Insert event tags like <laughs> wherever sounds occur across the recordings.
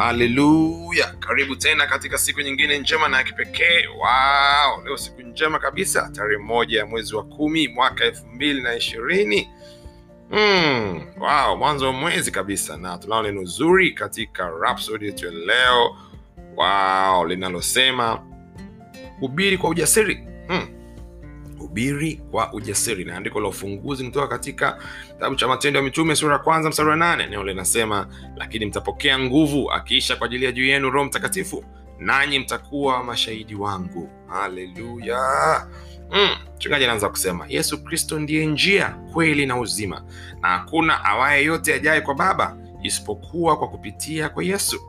haleluya karibu tena katika siku nyingine njema na ya kipekee. Wow, leo siku njema kabisa. Tarehe moja ya mwezi wa kumi mwaka elfu mbili na ishirini. Mm, wow, mwanzo wa mwezi kabisa. Na tunao neno zuri katika Rhapsody yetu ya leo. Wow, linalosema hubiri kwa ujasiri. Hmm. Hubiri kwa ujasiri. Na andiko la ufunguzi kutoka katika kitabu cha matendo ya mitume sura kwanza mstari wa nane. Neno linasema lakini mtapokea nguvu akiisha kwa ajili ya juu yenu roho mtakatifu nanyi mtakuwa mashahidi wangu. Haleluya! Mm. mchungaji anaanza kusema yesu kristo ndiye njia kweli na uzima na hakuna awaye yote ajaye kwa baba isipokuwa kwa kupitia kwa yesu.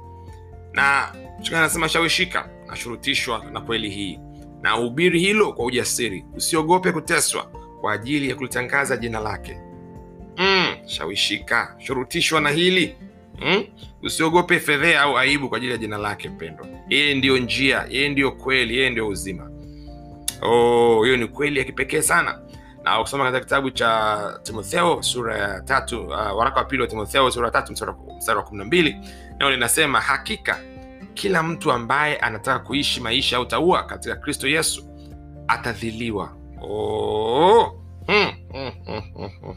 Na mchungaji anasema shawishika nashurutishwa na kweli hii na uhubiri hilo kwa ujasiri. Usiogope kuteswa kwa ajili ya kulitangaza jina lake. Mm, shawishika. Shurutishwa na hili. Mm? usiogope fedhea au aibu kwa ajili ya jina lake mpendwa. Yeye ndiyo njia yeye ndiyo kweli yeye ndiyo uzima. Oh, hiyo ni kweli ya kipekee sana. Na ukisoma katika kitabu cha timotheo sura ya tatu uh, waraka wa pili wa timotheo sura ya tatu mstari wa- kumi na mbili nao linasema hakika kila mtu ambaye anataka kuishi maisha ya utaua katika kristo yesu atadhiliwa. Oh. Hmm, hmm,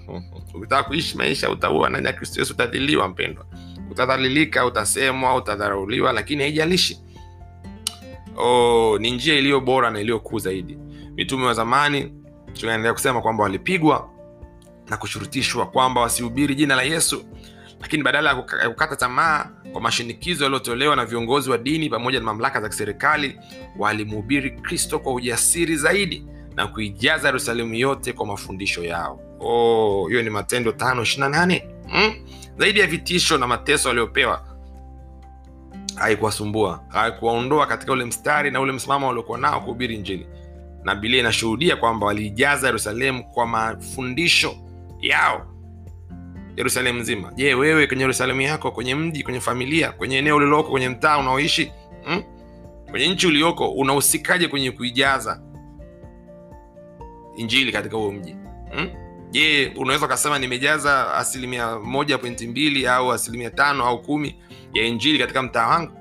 hmm, ukitaka kuishi maisha ya utaua ndani ya kristo yesu utadhiliwa mpendwa. Utadhalilika utasemwa utadharauliwa lakini haijalishi. Oh, ni njia iliyo bora na iliyo kuu zaidi. Mitume wa zamani tunaendelea kusema kwamba walipigwa na kushurutishwa kwamba wasihubiri jina la yesu lakini badala ya kukata tamaa kwa mashinikizo yaliyotolewa na viongozi wa dini pamoja na mamlaka za kiserikali walimhubiri kristo kwa ujasiri zaidi na kuijaza yerusalemu yote kwa mafundisho yao. Oh, hiyo ni matendo tano ishirina nane. Hmm? zaidi ya vitisho na mateso waliopewa haikuwasumbua haikuwaondoa katika ule mstari na ule msimamo waliokuwa nao kuhubiri njili na bilia inashuhudia kwamba waliijaza yerusalemu kwa mafundisho yao yerusalemu nzima je wewe kwenye yerusalemu yako kwenye mji kwenye familia kwenye eneo uliloko kwenye mtaa unaoishi hmm? kwenye nchi ulioko unahusikaje kwenye kuijaza injili katika huo mji hmm? je unaweza ukasema nimejaza asilimia moja pointi mbili au asilimia tano au kumi ya injili katika mtaa wangu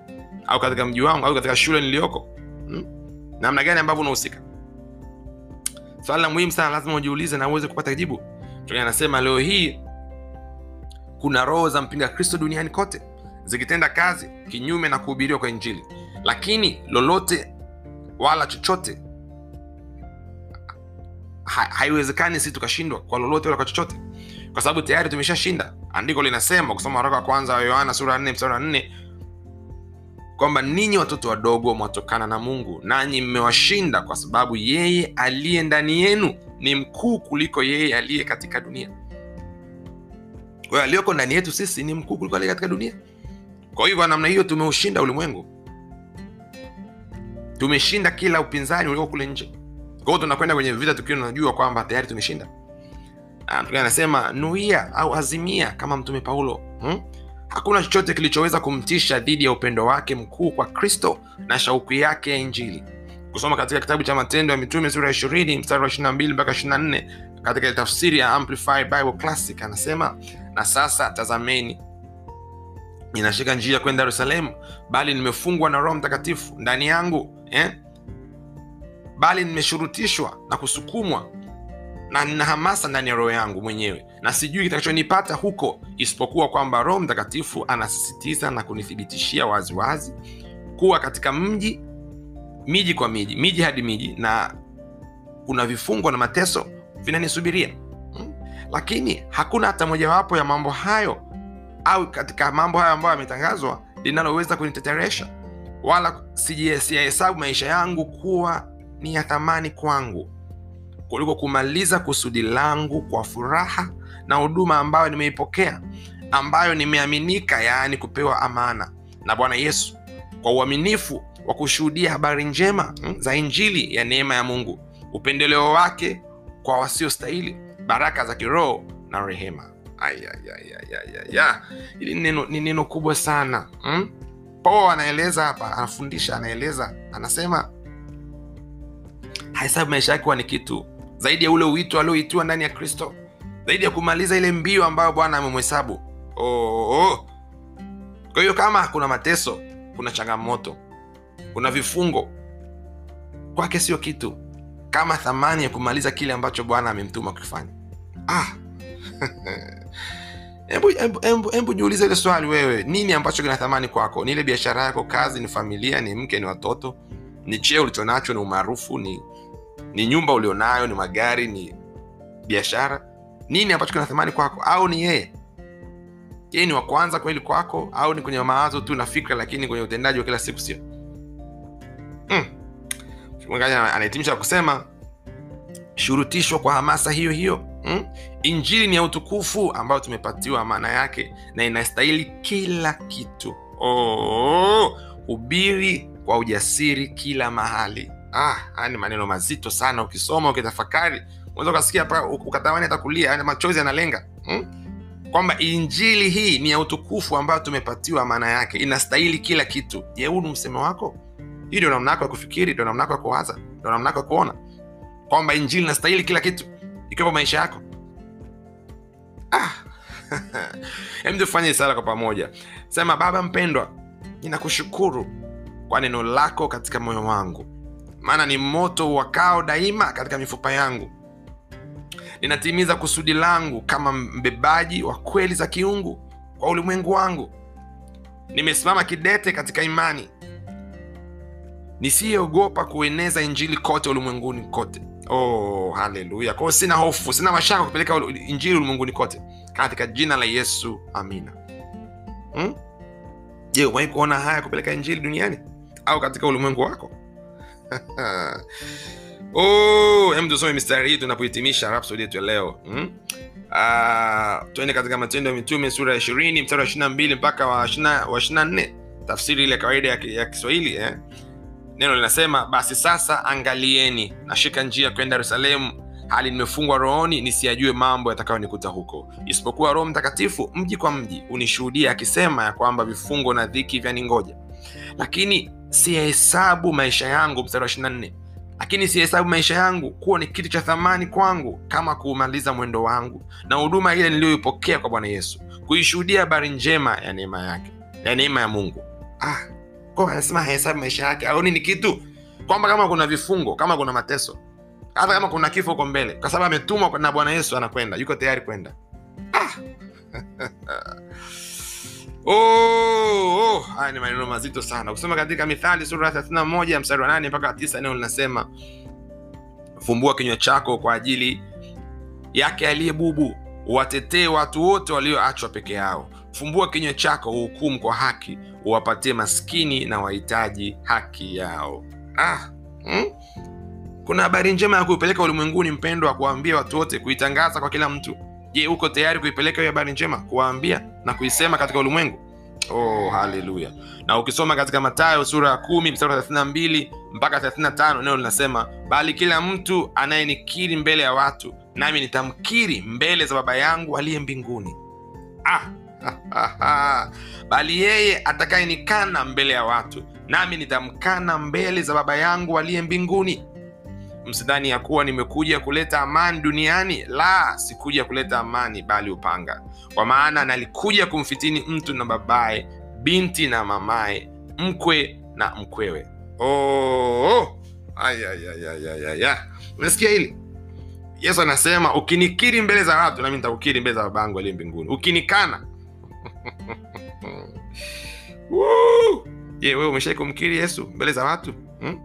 au katika mji wangu au katika shule niliyoko hmm? namna gani ambavyo unahusika swali la muhimu sana lazima ujiulize na uweze kupata jibu anasema leo hii kuna roho za mpinga kristo duniani kote zikitenda kazi kinyume na kuhubiriwa kwa injili. Lakini lolote wala chochote ha, haiwezekani sisi tukashindwa kwa lolote wala kwa chochote. Kwa sababu tayari tumeshashinda. Andiko linasema kusoma waraka wa kwanza wa yohana sura nne 4 mstari wa 4 kwamba ninyi watoto wadogo mwatokana na mungu nanyi mmewashinda kwa sababu yeye aliye ndani yenu ni mkuu kuliko yeye aliye katika dunia kwa hiyo aliyoko ndani yetu sisi ni mkuu kuliko aliye katika dunia. Kwa kwa namna hiyo tumeushinda ulimwengu. Tumeshinda kila upinzani ulioko kule nje. Kwa tunakwenda kwenye vita tukiwa tunajua kwamba tayari tumeshinda. Anasema nuia au azimia kama mtume paulo. Hmm? hakuna chochote kilichoweza kumtisha dhidi ya upendo wake mkuu kwa kristo na shauku yake ya injili. Kusoma katika kitabu cha matendo ya mitume sura ya ishirini mstari wa ishirina mbili mpaka ishirina nne katika tafsiri ya amplified bible classic anasema na sasa tazameni ninashika njia kwenda yerusalemu bali nimefungwa na roho mtakatifu ndani yangu eh? bali nimeshurutishwa na kusukumwa na nina hamasa ndani ya roho yangu mwenyewe na sijui kitakachonipata huko isipokuwa kwamba roho mtakatifu anasisitiza na kunithibitishia waziwazi kuwa katika mji miji kwa miji miji hadi miji na kuna vifungo na mateso vinanisubiria? Lakini hakuna hata mojawapo ya mambo hayo au katika mambo hayo ambayo yametangazwa linaloweza kuniteteresha. Wala siyahesabu maisha yangu kuwa ni ya thamani kwangu kuliko kumaliza kusudi langu kwa furaha na huduma ambayo nimeipokea ambayo nimeaminika yaani kupewa amana na bwana yesu kwa uaminifu wa kushuhudia habari njema mm, za injili ya neema ya mungu upendeleo wake kwa wasiostahili baraka za kiroho na rehema. Hili ni neno, kubwa sana. Hmm? Paulo anaeleza hapa anafundisha anaeleza anasema hahesabu maisha yake kuwa ni kitu. Zaidi ya ule uwito alioitiwa ndani ya kristo. Zaidi ya kumaliza ile mbio ambayo bwana amemhesabu. Oh, oh. kwa hiyo kama kuna mateso kuna changamoto kuna vifungo kwake sio kitu kama thamani ya kumaliza kile ambacho bwana amemtuma kukifanya. Ah. <laughs> hebu jiulize ile swali wewe. Nini ambacho kina thamani kwako? Ni ile biashara yako kazi ni familia ni mke ni watoto? Ni cheo ulichonacho ni umaarufu ni ni nyumba ulionayo ni magari ni biashara? Nini ambacho kina thamani kwako? Au ni yeye? Yeye ni wa kwanza kweli kwako? Au ni kwenye mawazo tu na fikra lakini kwenye utendaji wa kila siku sio? Mm. Anahitimisha kusema shurutishwa kwa hamasa hiyo hiyo mm? injili ni ya utukufu ambayo tumepatiwa maana yake na inastahili kila kitu. Oh, hubiri kwa ujasiri kila mahali. Ah, haya ni maneno mazito sana. Ukisoma ukitafakari unaweza ukasikia ukatamani hata kulia machozi yanalenga mm? kwamba injili hii ni ya utukufu ambayo tumepatiwa maana yake inastahili kila kitu. Je ni msemo wako hii ndio namna yako ya kufikiri ndio namna yako ya kuwaza ndio namna yako ya kuona kwamba injili inastahili kila kitu ikiwepo maisha yako. Ah. <laughs> hem tufanye sala kwa pamoja. Sema baba mpendwa ninakushukuru kwa neno lako katika moyo wangu. Maana ni moto wakao daima katika mifupa yangu. Ninatimiza kusudi langu kama mbebaji wa kweli za kiungu kwa ulimwengu wangu. Nimesimama kidete katika imani nisiyeogopa kueneza injili kote ulimwenguni kote. Oh, haleluya. Kwao sina hofu sina mashaka kupeleka injili ulimwenguni kote. Katika jina la yesu amina. Hmm? je umewahi kuona haya kupeleka injili duniani? Au katika ulimwengu wako? <laughs> Oh, tusome mistari hii tunapohitimisha rapsodi yetu ya leo. Hmm? uh, tuende katika matendo ya mitume sura ya ishirini mstari wa ishirina mbili mpaka wa ishirina nne. Tafsiri ile kawaida ya, ya kiswahili eh? Neno linasema basi sasa angalieni nashika njia kwenda yerusalemu. Hali nimefungwa rohoni nisiyajue mambo yatakayonikuta huko. Isipokuwa roho mtakatifu mji kwa mji unishuhudia akisema ya kwamba vifungo na dhiki vyaningoja. Lakini siyahesabu maisha yangu mstari wa 24 lakini sihesabu maisha yangu kuwa ni kitu cha thamani kwangu kama kuumaliza mwendo wangu na huduma ile niliyoipokea kwa bwana yesu kuishuhudia habari njema ya neema yake ya neema ya mungu. Ah, kwa anasema hahesabu maisha yake. Aoni ni kitu? Kwamba kama kuna vifungo kama kuna mateso hata kama kuna kifo huko mbele kwa sababu ametumwa na bwana yesu anakwenda yuko tayari kwenda. Ah. <laughs> oh, oh, haya ni maneno mazito sana. Kusema katika mithali sura ya 31 mstari wa 8 mpaka 9 neno linasema fumbua kinywa chako kwa ajili yake aliye bubu uwatetee watu wote walioachwa peke yao. Fumbua kinywa chako uhukumu kwa haki uwapatie maskini na wahitaji haki yao. Ah, hmm? kuna habari njema ya kuipeleka ulimwenguni mpendo wa kuwaambia watu wote kuitangaza kwa kila mtu. Je uko tayari kuipeleka hiyo habari njema kuwaambia na kuisema katika ulimwengu? Oh, haleluya. Na ukisoma katika matayo sura ya kumi mstari wa 32 mpaka 35 neno linasema bali kila mtu anayenikiri mbele ya watu nami nitamkiri mbele za baba yangu aliye mbinguni. Ah, bali yeye atakayenikana mbele ya watu nami nitamkana mbele za baba yangu aliye mbinguni. Msidhani ya kuwa nimekuja kuleta amani duniani? La sikuja kuleta amani bali upanga. Kwa maana nalikuja kumfitini mtu na babaye binti na mamaye mkwe na mkwewe. Oh, ayayayayaya unasikia hili yesu anasema ukinikiri mbele za watu nami nitakukiri mbele za babangu aliye mbinguni. Ukinikana. <laughs> Je wewe umeshai kumkiri yesu mbele za watu? Hmm?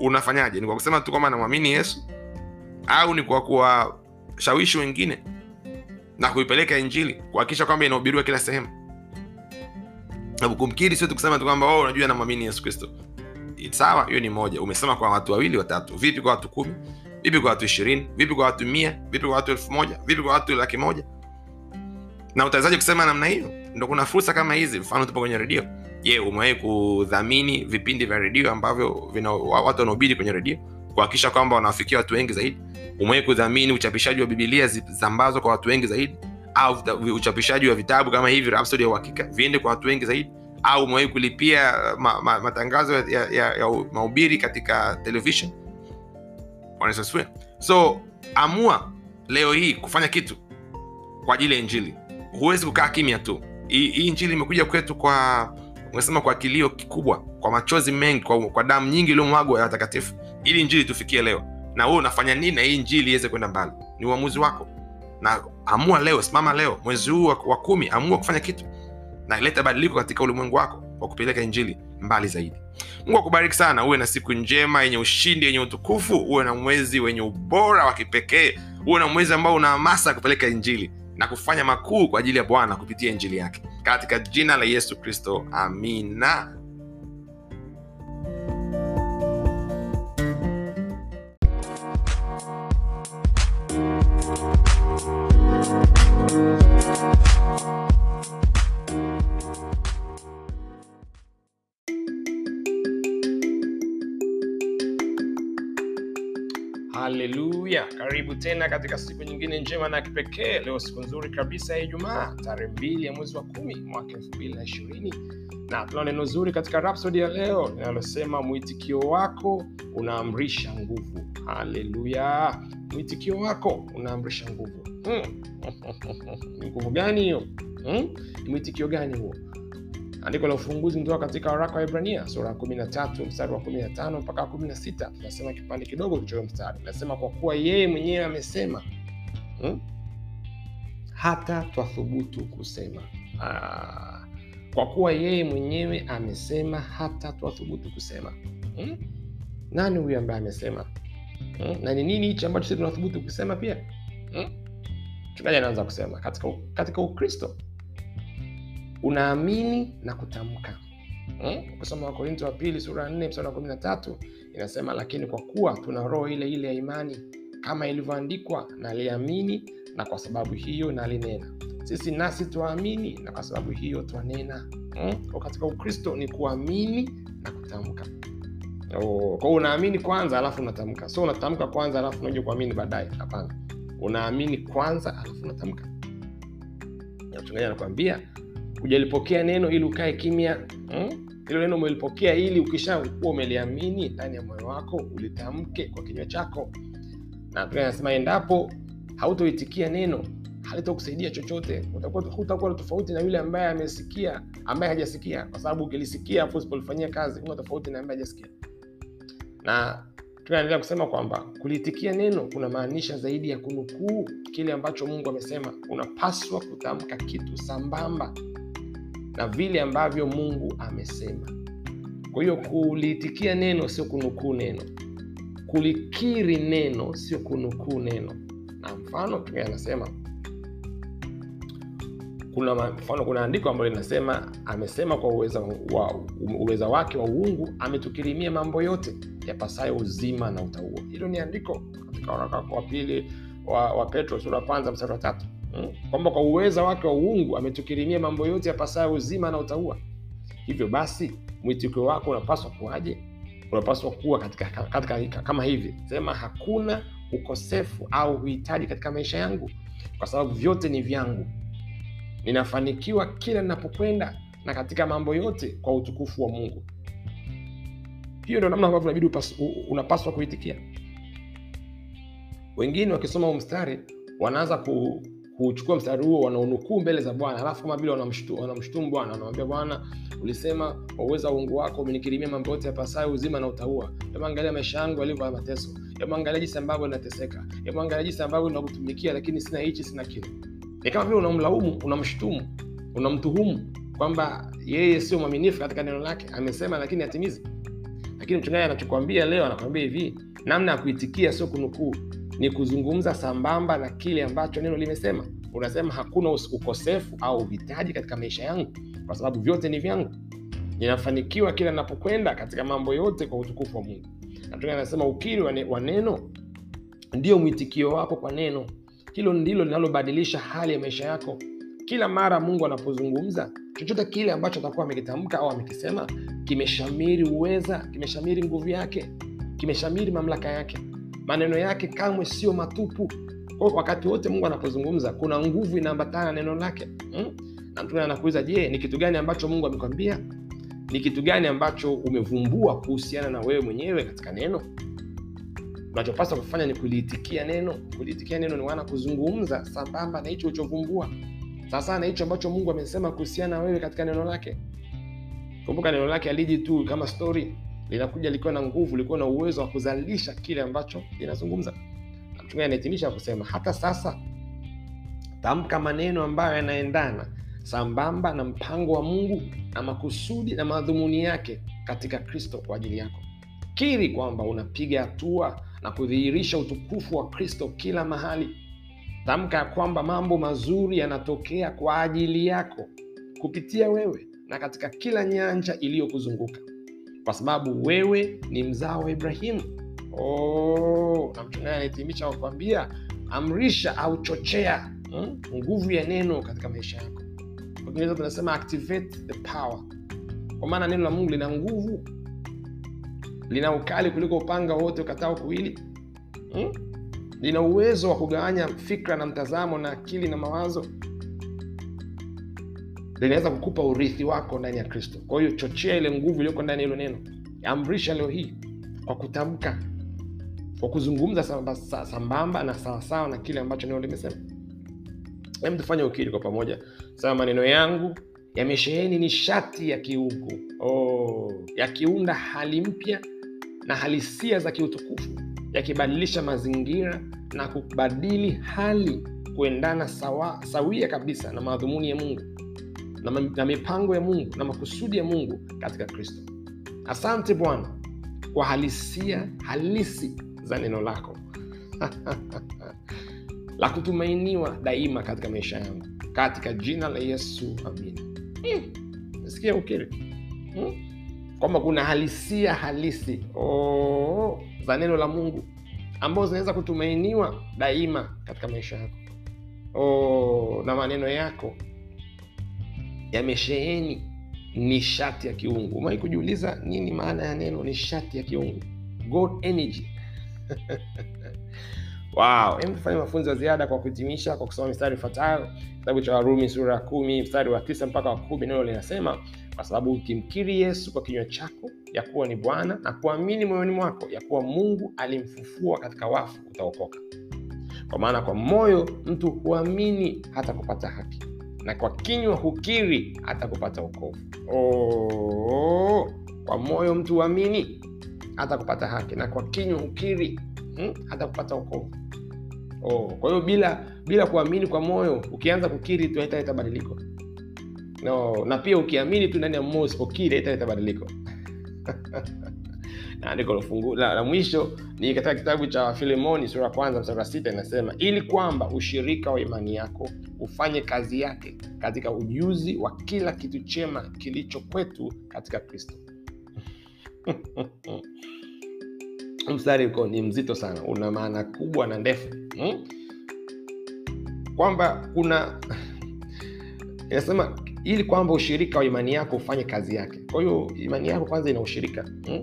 unafanyaje? Ni kwa kusema tu kwamba namwamini yesu? Au ni kwa kuwashawishi wengine na kuipeleka injili kuhakikisha kwamba inahubiriwa kila sehemu? Kumkiri sio tu tu kwamba oh, unajua namwamini yesu kristo. Sawa hiyo ni moja. Umesema kwa watu wawili watatu. Vipi kwa watu kumi vipi kwa watu ishirini? Vipi kwa watu mia? Vipi kwa watu elfu moja? Vipi kwa watu laki moja? Na utawezaji kusema namna hiyo? Ndo kuna fursa kama hizi. Mfano tupo kwenye redio. Je umewahi kudhamini vipindi vya redio ambavyo vina watu wanaobidi kwenye redio? Kuhakikisha kwamba wanawafikia watu wengi zaidi. Umewahi kudhamini uchapishaji wa bibilia zisambazwa kwa watu wengi zaidi? Au uchapishaji wa vitabu kama hivi Rhapsody ya uhakika viende kwa watu wengi zaidi? Au umewahi kulipia ma, ma, matangazo ya, ya, ya, ya mahubiri katika television wanasasiwe so amua leo hii kufanya kitu kwa ajili ya injili. Huwezi kukaa kimya tu. Hii injili imekuja kwetu kwa umesema kwa kilio kikubwa kwa machozi mengi kwa, kwa damu nyingi iliyomwagwa ya watakatifu. Ili injili tufikie leo. Na wewe unafanya nini na hii injili iweze kwenda mbali? Ni uamuzi wako. Na amua leo simama leo mwezi huu wa kumi amua kufanya kitu. Na ileta badiliko katika ulimwengu wako kwa kupeleka injili mbali zaidi. Mungu akubariki sana. Uwe na siku njema yenye ushindi yenye utukufu. Uwe na mwezi wenye ubora wa kipekee. Uwe na mwezi ambao una hamasa ya kupeleka injili na kufanya makuu kwa ajili ya bwana kupitia injili yake. Katika jina la yesu kristo amina haleluya karibu tena katika siku nyingine njema na kipekee. Leo siku nzuri kabisa ya ijumaa tarehe mbili ya mwezi wa kumi mwaka elfu mbili na ishirini. Na tuna neno zuri katika rapsodi ya leo linalosema mwitikio wako unaamrisha nguvu. Haleluya mwitikio wako unaamrisha nguvu. Hmm. <laughs> nguvu gani hiyo? Hmm? mwitikio gani huo andiko la ufunguzi kutoka katika waraka wa ibrania sura ya kumi na tatu mstari wa kumi na tano mpaka kumi na sita tunasema kipande kidogo kichoyo mstari nasema kwa kuwa yeye mwenyewe amesema hmm? hata twathubutu kusema ah, kwa kuwa yeye mwenyewe amesema hata twathubutu kusema hmm? nani huyu ambaye amesema hmm? na ni nini hichi ambacho sisi tunathubutu kusema pia hmm? mchungaji anaanza kusema katika, katika ukristo unaamini na kutamka. Hmm? Kusoma wakorinto wa pili sura ya nne mstari wa kumi na tatu inasema lakini kwa kuwa tuna roho ile ile ya imani kama ilivyoandikwa naliamini na kwa sababu hiyo nalinena. Sisi nasi twaamini na kwa sababu hiyo twanena. Hmm? katika ukristo ni kuamini na kutamka. Oh, kwa unaamini kwanza alafu unatamka. So unatamka kwanza alafu unaja kuamini baadaye. Hapana. Unaamini kwanza alafu unatamka. Na mchungaji anakwambia hujalipokea neno ili ukae kimya hmm? hilo neno umelipokea ili ukishakuwa umeliamini ndani ya moyo wako ulitamke kwa kinywa chako. Na anasema endapo hautoitikia neno halitokusaidia chochote utakuwa hutakuwa tofauti na yule ambaye amesikia ambaye hajasikia. Kwa sababu ukilisikia afu usipolifanyia kazi una tofauti na ambaye hajasikia. Na tunaendelea kusema kwamba kulitikia neno kuna maanisha zaidi ya kunukuu kile ambacho mungu amesema. Unapaswa kutamka kitu sambamba na vile ambavyo mungu amesema. Kwa hiyo kuliitikia neno sio kunukuu neno. Kulikiri neno sio kunukuu neno. Na mfano pia anasema kuna mfano kuna andiko ambalo linasema amesema kwa uweza, wa, uweza wake wa uungu ametukirimia mambo yote yapasayo uzima na utaua hilo ni andiko katika waraka wa pili wa, wa petro sura kwanza mstari wa tatu. Hmm? kwamba kwa uweza wake wa uungu ametukirimia mambo yote yapasayo uzima na utaua hivyo basi mwitikio wako unapaswa kuwaje? Unapaswa kuwa katika, katika kama hivi. Sema hakuna ukosefu au uhitaji katika maisha yangu kwa sababu vyote ni vyangu. Ninafanikiwa kila ninapokwenda na katika mambo yote kwa utukufu wa mungu hiyo ndio namna ambavyo inabidi unapaswa kuitikia. Wengine wakisoma huu mstari wanaanza ku, kuchukua mstari huo wanaunukuu mbele za bwana alafu kama vile wanamshtu- wanamshutumu bwana wanamwambia bwana ulisema kwa uweza uungu wako umenikirimia mambo yote yapasayo uzima na utaua. Hebu angalia maisha yangu yalivyo ya mateso. Hebu angalia jinsi ambavyo inateseka angalia jinsi ambavyo inakutumikia lakini sina hichi sina kile. Ni kama vile unamlaumu unamshutumu unamtuhumu kwamba yeye sio mwaminifu katika neno lake amesema lakini hatimizi lakini mchungaji anachokwambia leo anakwambia hivi namna ya kuitikia sio kunukuu ni kuzungumza sambamba na kile ambacho neno limesema. Unasema hakuna ukosefu au uhitaji katika maisha yangu kwa sababu vyote ni vyangu. Ninafanikiwa kila napokwenda katika mambo yote kwa utukufu wa mungu. Na anasema ukiri wa neno ndio mwitikio wako kwa neno. Hilo ndilo linalobadilisha hali ya maisha yako. Kila mara mungu anapozungumza chochote kile ambacho atakuwa amekitamka au amekisema kimeshamiri uweza kimeshamiri nguvu yake kimeshamiri mamlaka yake. Maneno yake kamwe sio matupu. Kwa wakati wote mungu anapozungumza kuna nguvu inaambatana na neno lake. Hmm? na mtume anakuuliza je ni kitu gani ambacho mungu amekwambia? Ni kitu gani ambacho umevumbua kuhusiana na wewe mwenyewe katika neno? Unachopaswa kufanya ni kuliitikia neno. Kuliitikia neno ni maana kuzungumza sambamba na hicho ulichovumbua sasa na hicho ambacho mungu amesema kuhusiana na wewe katika neno lake kumbuka neno lake aliji tu kama story. Linakuja likiwa na nguvu likiwa na uwezo wa kuzalisha kile ambacho linazungumza. Na mchungaji anahitimisha kusema hata sasa tamka maneno ambayo yanaendana sambamba na mpango wa mungu na makusudi na madhumuni yake katika kristo kwa ajili yako. Kiri kwamba unapiga hatua na kudhihirisha utukufu wa kristo kila mahali. Tamka ya kwamba mambo mazuri yanatokea kwa ajili yako kupitia wewe na katika kila nyanja iliyokuzunguka. Kwa sababu wewe ni mzao wa ibrahimu. Oh, na mchungaji anahitimisha kwa kuambia amrisha au chochea mm, nguvu ya neno katika maisha yako. Kwa tunasema activate the power. Kwa maana neno la mungu lina nguvu lina ukali kuliko upanga wote ukatao kuwili hmm? lina uwezo wa kugawanya fikra na mtazamo na akili na mawazo linaweza kukupa urithi wako ndani ya kristo. Kwa hiyo chochea ile nguvu iliyoko ndani ya hilo neno. Amrisha leo hii kwa kutamka kwa kuzungumza samba- sambamba na sawasawa na kile ambacho neno limesema. Tufanye ukiri kwa pamoja. Sema maneno yangu yamesheheni nishati ya kiungu. Oh, yakiunda hali mpya na halisia za kiutukufu yakibadilisha mazingira na kubadili hali kuendana sawa, sawia kabisa na madhumuni ya mungu na, mipango ya mungu na makusudi ya mungu katika kristo asante bwana kwa halisia halisi za neno lako <laughs> la kutumainiwa daima katika maisha yangu katika jina la yesu amina hmm. sikia ukiri hmm? kwamba kuna halisia halisi oh, za neno la mungu ambazo zinaweza kutumainiwa daima katika maisha yako oh, na maneno yako yamesheheni nishati ya kiungu. Umewai kujiuliza nini maana ya neno nishati ya kiungu? God energy. <laughs> Wow. Tufanye mafunzo ya ziada kwa kuhitimisha kwa kusoma mistari ifuatayo kitabu cha warumi sura ya kumi mstari wa tisa mpaka wa kumi nalo linasema kwa sababu ukimkiri yesu kwa kinywa chako ya kuwa ni bwana na kuamini moyoni mwako ya kuwa mungu alimfufua katika wafu utaokoka. Kwa maana kwa moyo mtu huamini hata kupata haki na kwa kinywa hukiri hata kupata ukovu oh, kwa moyo mtu huamini hata kupata haki. Na kwa kinywa hukiri hmm, hata kupata ukovu oh, kwa hiyo bila bila kuamini kwa moyo ukianza kukiri tu haitaleta badiliko. No na pia ukiamini tu ndani ya moyo usipokiri haitaleta badiliko <laughs> na la la, mwisho ni katika kitabu cha filemoni sura kwanza mstari sita inasema ili kwamba ushirika wa imani yako ufanye kazi yake katika ujuzi wa kila kitu chema kilicho kwetu katika kristo <laughs> mstari uko ni mzito sana una maana kubwa na ndefu hmm? kwamba kuna <laughs> inasema ili kwamba ushirika wa imani yako ufanye kazi yake kwa hiyo imani yako kwanza ina ushirika hmm?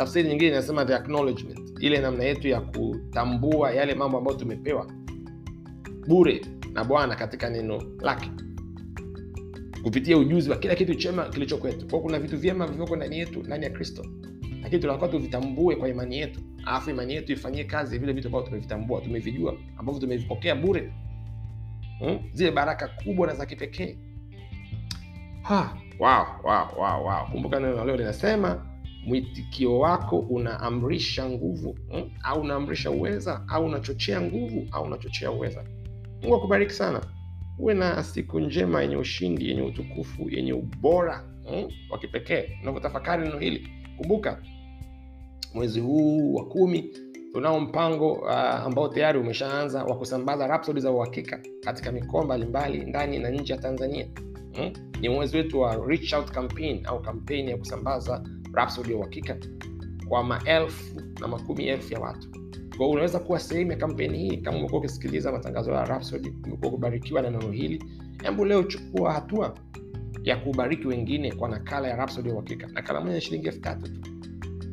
Tafsiri nyingine inasema the acknowledgement. Ile namna yetu ya kutambua yale mambo ambayo tumepewa bure na bwana katika neno lake. Kupitia ujuzi wa kila kitu chema kilicho kwetu. Kwao kuna vitu vyema vilivyoko ndani yetu ndani ya kristo. Lakini tunakuwa tuvitambue kwa imani yetu. Alafu imani yetu ifanyie kazi vile vitu ambavyo tumevitambua tumevijua ambavyo tumevipokea bure. Hmm? zile baraka kubwa na za kipekee. Wow, wow, wow, wow. kumbuka neno leo linasema mwitikio wako unaamrisha nguvu hmm? au unaamrisha uweza au unachochea nguvu au unachochea uweza mungu akubariki sana uwe na siku njema yenye ushindi yenye utukufu yenye ubora hmm? wa kipekee unavyotafakari neno hili kumbuka mwezi huu wa kumi tunao mpango uh, ambao tayari umeshaanza wa kusambaza rapsodi za uhakika katika mikoa mbalimbali ndani na nje ya tanzania hmm? ni mwezi wetu wa reach out campaign au kampeni ya kusambaza rapsodi ya uhakika kwa maelfu na makumi elfu ya watu. Kwa unaweza kuwa sehemu ya kampeni hii kama umekuwa ukisikiliza matangazo ya umekuwa kubarikiwa na neno hili hebu leo chukua hatua ya kubariki wengine kwa nakala ya uhakika. Nakala moja ya shilingi elfu tatu tu.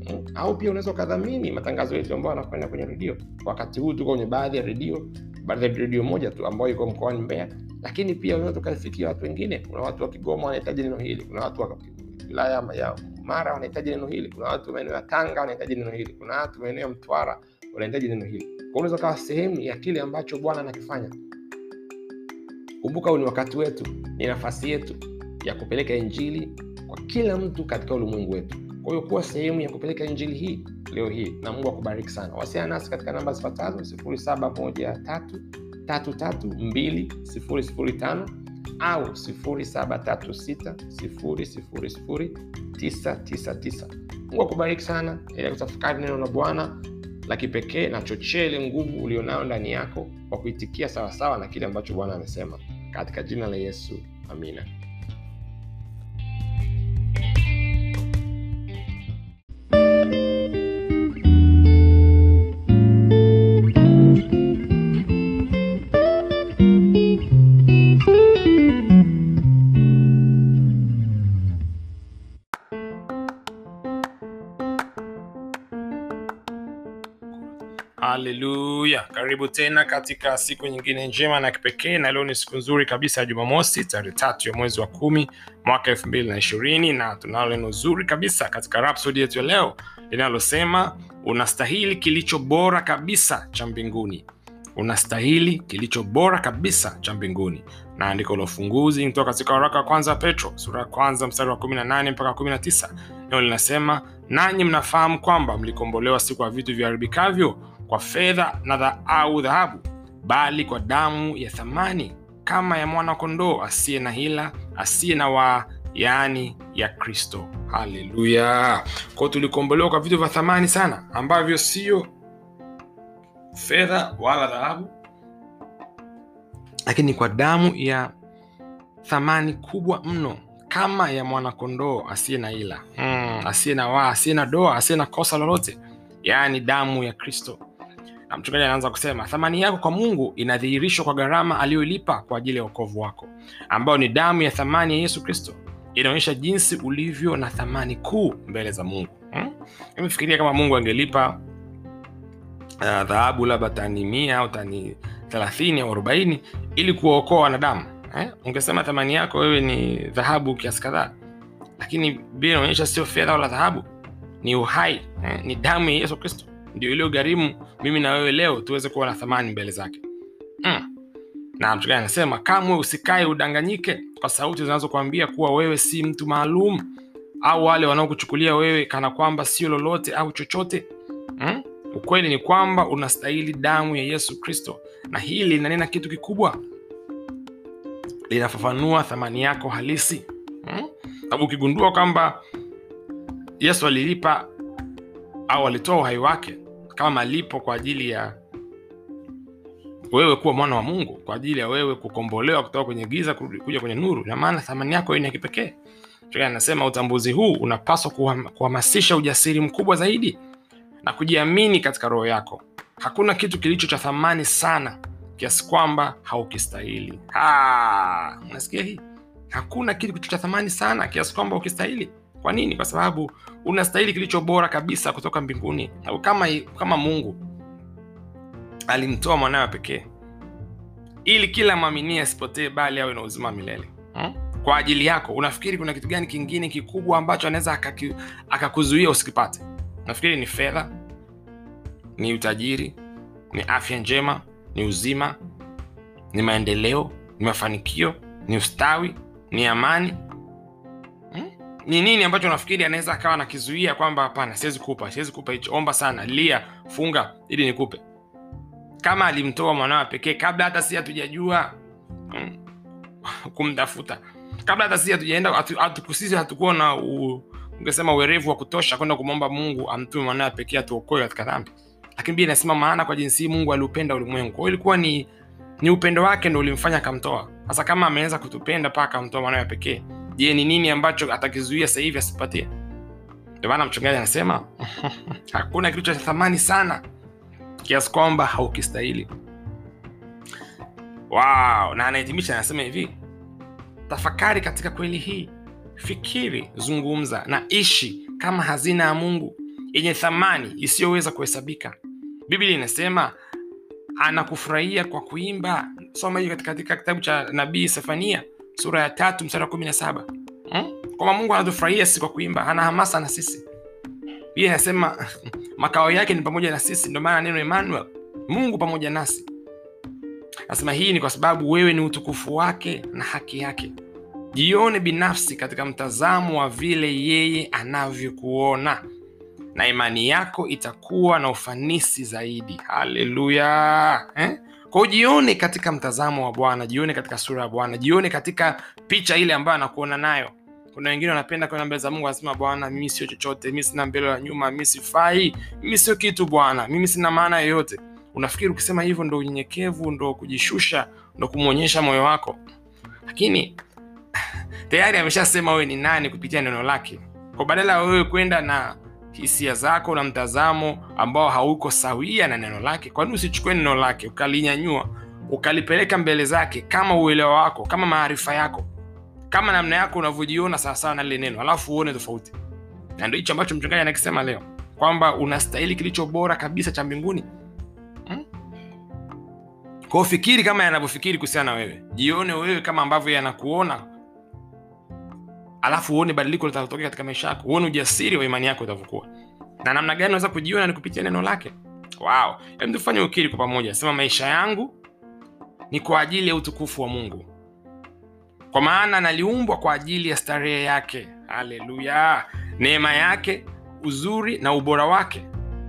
Mm. au pia unaweza ukadhamini matangazo yetu ambayo yanakwenda kwenye redio. Wakati huu tuko kwenye baadhi ya redio baadhi ya redio moja tu ambayo iko mkoani mbeya. Lakini pia unaweza tukafikia watu wengine. Kuna watu wa kigoma wanahitaji neno hili. Kuna watu wa wilaya ya mara wanahitaji neno hili. Kuna watu maeneo ya tanga wanahitaji neno hili. Kuna watu maeneo ya mtwara wanahitaji neno hili. Unaweza kawa sehemu ya kile ambacho bwana anakifanya. Kumbuka huu ni wakati wetu ni nafasi yetu ya kupeleka injili kwa kila mtu katika ulimwengu wetu. Kwa hiyo kuwa sehemu ya kupeleka injili hii leo hii na mungu akubariki sana. Wasiliana nasi katika namba zifuatazo 713332005 au 0736000999. mungu akubariki sana ili kutafakari neno la bwana la kipekee na chochee ile nguvu ulionayo ndani yako kwa kuitikia sawasawa na kile ambacho bwana amesema katika jina la yesu amina karibu tena katika siku nyingine njema na kipekee na leo ni siku nzuri kabisa ya jumamosi tarehe tatu ya mwezi wa kumi mwaka elfu mbili na ishirini na tunalo neno zuri kabisa katika rapsodi yetu ya leo linalosema unastahili kilicho bora kabisa cha mbinguni. Unastahili kilicho bora kabisa cha mbinguni. Na andiko la ufunguzi kutoka katika waraka wa kwanza wa petro sura ya kwanza mstari wa 18 mpaka 19 neno linasema nanyi mnafahamu kwamba mlikombolewa si kwa vitu viharibikavyo kwa fedha na au dhahabu bali kwa damu ya thamani kama ya mwana-kondoo asiye na hila asiye na waa yaani ya kristo. Haleluya! Kwao tulikombolewa kwa vitu vya thamani sana ambavyo sio fedha wala dhahabu lakini kwa damu ya thamani kubwa mno kama ya mwanakondoo asiye na ila hmm, asiye na waa asiye na doa asiye na kosa lolote yaani damu ya kristo na mchungaji anaanza kusema thamani yako kwa mungu inadhihirishwa kwa gharama aliyolipa kwa ajili ya uokovu wako ambayo ni damu ya thamani ya yesu kristo inaonyesha jinsi ulivyo na thamani kuu mbele za mungu hmm? fikiria kama mungu angelipa uh, labda tani mia au tani thelathini au arobaini ili kuwaokoa wanadamu eh? ungesema thamani yako wewe ni dhahabu kiasi kadhaa lakini bia inaonyesha sio fedha wala dhahabu ni uhai eh? ni damu ya yesu kristo ndio iliyogharimu mimi na wewe leo tuweze kuwa na thamani mbele zake mm. na mchungaji anasema kamwe usikae udanganyike kwa sauti zinazokuambia kuwa wewe si mtu maalum au wale wanaokuchukulia wewe kana kwamba sio lolote au chochote mm? ukweli ni kwamba unastahili damu ya yesu kristo na hili linanena kitu kikubwa linafafanua thamani yako halisi hmm? sababu ukigundua kwamba yesu alilipa au alitoa uhai wake kama malipo kwa ajili ya wewe kuwa mwana wa mungu kwa ajili ya wewe kukombolewa kutoka kwenye giza kuja kwenye nuru. Na maana thamani yako ni ya kipekee. Anasema utambuzi huu unapaswa kuhamasisha ujasiri mkubwa zaidi na kujiamini katika roho yako. Hakuna kitu kilicho cha thamani sana kiasi kwamba haukistahili. Unasikia hii? Hakuna kitu kilicho cha thamani sana kiasi kwamba ukistahili kwa nini kwa sababu unastahili kilicho bora kabisa kutoka mbinguni kama, kama mungu alimtoa mwanawe pekee ili kila mwaminie asipotee bali awe na uzima milele hmm? kwa ajili yako unafikiri kuna kitu gani kingine kikubwa ambacho anaweza akakuzuia usikipate nafikiri ni fedha ni utajiri ni afya njema ni uzima ni maendeleo ni mafanikio ni ustawi ni amani? Ni nini ambacho nafikiri anaweza akawa nakizuia kwamba hapana siwezi kupa siwezi kupa hicho. Omba sana lia funga ili nikupe. Kama alimtoa mwanawe pekee kabla hata si hatujajua hmm? <laughs> kumtafuta. Kabla hata si hatujaenda sisi hatukuwa na ungesema uwerevu wa kutosha kwenda kumwomba mungu amtume mwanawe pekee atuokoe katika dhambi. Lakini bia inasema maana kwa jinsi hii mungu aliupenda ulimwengu. Kwao ilikuwa ni ni upendo wake ndo ulimfanya akamtoa. Sasa kama ameweza kutupenda mpaka akamtoa mwanawe pekee je ni nini ambacho atakizuia sasa hivi asipatie? Ndio maana mchungaji anasema <laughs> hakuna kitu cha thamani sana kiasi kwamba haukistahili. Wow na anahitimisha anasema hivi tafakari katika kweli hii. Fikiri zungumza na ishi kama hazina ya mungu yenye thamani isiyoweza kuhesabika. Biblia inasema anakufurahia kwa kuimba. Soma hiyo katika, kitabu cha nabii sefania sura ya tatu mstari wa kumi na saba. Hmm? kwamba mungu anatufurahia sisi kwa kuimba ana hamasa na sisi. Pia inasema <laughs> makao yake ni pamoja na sisi ndio maana neno emmanuel mungu pamoja nasi. Nasema hii ni kwa sababu wewe ni utukufu wake na haki yake. Jione binafsi katika mtazamo wa vile yeye anavyokuona na imani yako itakuwa na ufanisi zaidi. Haleluya! Eh? Kwao jione katika mtazamo wa bwana jione katika sura ya bwana jione katika picha ile ambayo anakuona nayo. Kuna wengine wanapenda kwenda mbele za mungu anasema bwana mimi sio chochote mimi sina mbele la nyuma mimi sifai mimi sio kitu bwana mimi sina maana yoyote. Unafikiri ukisema hivyo ndo unyenyekevu ndo kujishusha ndo kumwonyesha moyo wako? Lakini <sighs> tayari ameshasema wewe ni nani kupitia neno lake. Kwa badala wewe kwenda na hisia zako na mtazamo ambao hauko sawia na neno lake. Kwani usichukue neno lake ukalinyanyua ukalipeleka mbele zake kama uelewa wako kama maarifa yako kama namna yako unavyojiona sawasawa na lile neno alafu uone tofauti? Na ndo hicho ambacho mchungaji anakisema leo kwamba unastahili kilicho bora kabisa cha mbinguni. Hmm? kwao fikiri kama yanavyofikiri kuhusiana na wewe. Jione wewe kama ambavyo yanakuona alafu uone badiliko litatokea katika maisha yako. Uone ujasiri wa imani yako utavyokuwa na namna gani unaweza kujiona ni kupitia neno lake. Wow. Tufanye ukiri kwa pamoja. Sema maisha yangu ni kwa ajili ya utukufu wa mungu. Kwa maana naliumbwa kwa ajili ya starehe yake. Haleluya. Neema yake uzuri na ubora wake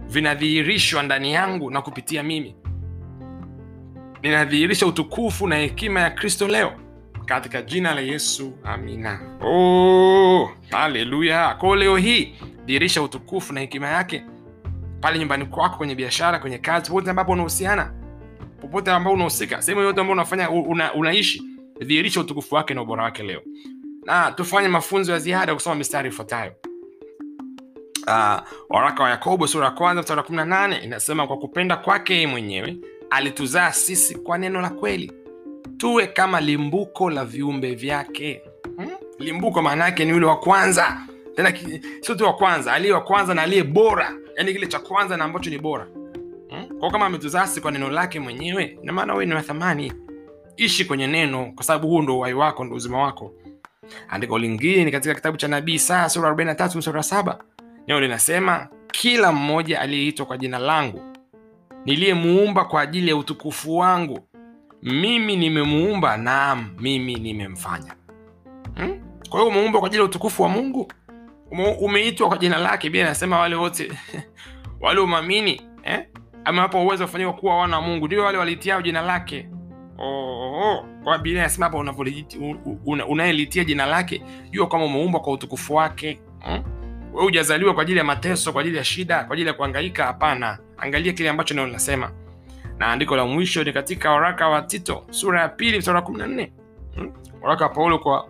vinadhihirishwa ndani yangu na kupitia mimi. Ninadhihirisha utukufu na hekima ya kristo leo katika jina la yesu amina. Oh, haleluya. Kwao leo hii dhihirisha utukufu na hekima yake pale nyumbani kwako kwenye biashara kwenye kazi popote ambapo unahusiana popote ambao unahusika sehemu yote ambao unafanya una, unaishi dhihirisha utukufu wake na ubora wake leo. Na tufanye mafunzo ya ziada kusoma mistari ifuatayo. Uh, waraka wa yakobo sura ya kwanza mstari wa kumi na nane inasema kwa kupenda kwake yeye mwenyewe alituzaa sisi kwa neno la kweli tuwe kama limbuko la viumbe vyake. Hmm? limbuko maana yake ni yule wa kwanza. Tena sio tu wa kwanza aliye wa kwanza na aliye bora. Yani kile cha kwanza na ambacho ni bora. Hmm? kwao kama ametuzasi kwa neno lake mwenyewe na maana wewe ni wa thamani. Ishi kwenye neno kwa sababu huo ndo uhai wako ndo uzima wako. Andiko lingine ni katika kitabu cha nabii saa sura 43 msura saba. Neno linasema kila mmoja aliyeitwa kwa jina langu niliyemuumba kwa ajili ya utukufu wangu mimi nimemuumba naam mimi nimemfanya hmm? kwa hiyo umeumba kwa ajili ya utukufu wa mungu umeitwa kwa jina lake bia anasema wale wote <laughs> wale umamini eh? amewapa uwezo wafanyika kuwa wana wa mungu ndio wale walitiao jina lake oh, oh. biblia inasema hapa unayelitia jina lake jua kama umeumbwa kwa utukufu wake hmm? we kwa ajili ya mateso kwa ajili ya shida kwa ajili ya kuangaika hapana angalia kile ambacho neno linasema na andiko la mwisho ni katika waraka wa tito sura ya pili mstari wa kumi na nne hmm? waraka wa paulo kwa,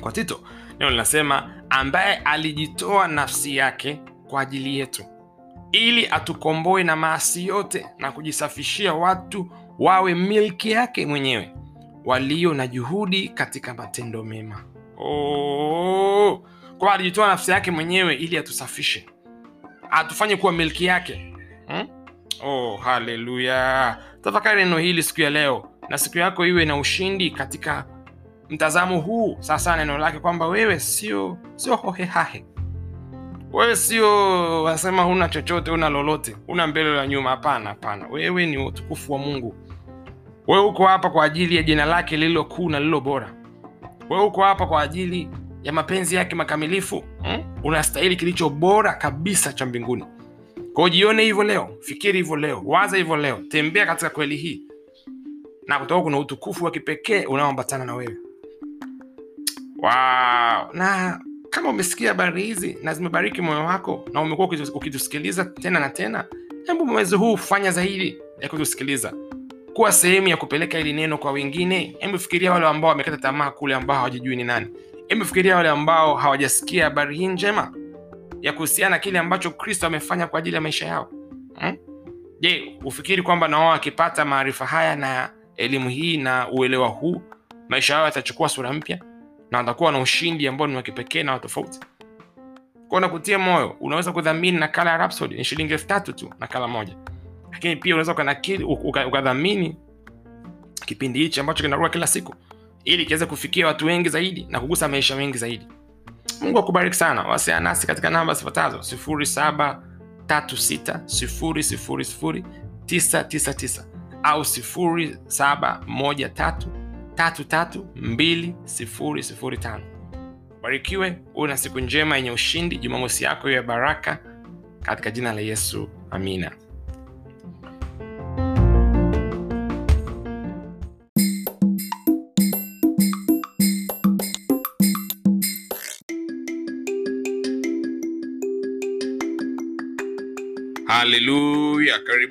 kwa tito neno linasema ambaye alijitoa nafsi yake kwa ajili yetu ili atukomboe na maasi yote na kujisafishia watu wawe milki yake mwenyewe walio na juhudi katika matendo mema oh, kwa alijitoa nafsi yake mwenyewe ili atusafishe atufanye kuwa milki yake hmm? Oh, haleluya. Tafakari neno hili siku ya leo na siku yako iwe na ushindi katika mtazamo huu. Sasa neno lake kwamba wewe sio sio hohehahe. Wewe sio wasema huna chochote una lolote una mbele la nyuma. Hapana hapana. Wewe ni utukufu wa mungu. Wewe uko hapa kwa ajili ya jina lake lililo kuu na lililo bora. Wewe uko hapa kwa ajili ya mapenzi yake makamilifu hmm? unastahili kilicho bora kabisa cha mbinguni kwao jione hivyo leo fikiri hivyo leo waza hivyo leo tembea katika kweli hii. Na kutoka kuna utukufu wa kipekee unaoambatana na wewe. Wow. na kama umesikia habari hizi na zimebariki moyo wako na umekuwa ukitusikiliza tena na tena hebu mwezi huu fanya zaidi ya kutusikiliza. Kuwa sehemu ya kupeleka hili neno kwa wengine. Hebu fikiria wale ambao wamekata tamaa kule ambao hawajijui ni nani. Hebu fikiria wale ambao hawajasikia habari hii njema ya kuhusiana kile ambacho kristo amefanya kwa ajili ya maisha yao. Hmm? ufikiri kwamba na wao wakipata maarifa haya na elimu hii na uelewa huu maisha yao yatachukua sura mpya? Na watakuwa na ushindi ambao ni wa kipekee na watofauti Kwa nakutia moyo unaweza kudhamini nakala ya Rhapsody ni shilingi elfu tatu tu nakala moja. Lakini pia unaweza ukadhamini uka, uka kipindi hichi ambacho kinarua kila siku ili kiweze kufikia watu wengi zaidi na kugusa maisha mengi zaidi mungu akubariki sana. Wasiana nasi katika namba zifuatazo. 0736000999 au 0713332005 barikiwe uwe na siku njema yenye ushindi. Jumamosi yako ya baraka katika jina la yesu amina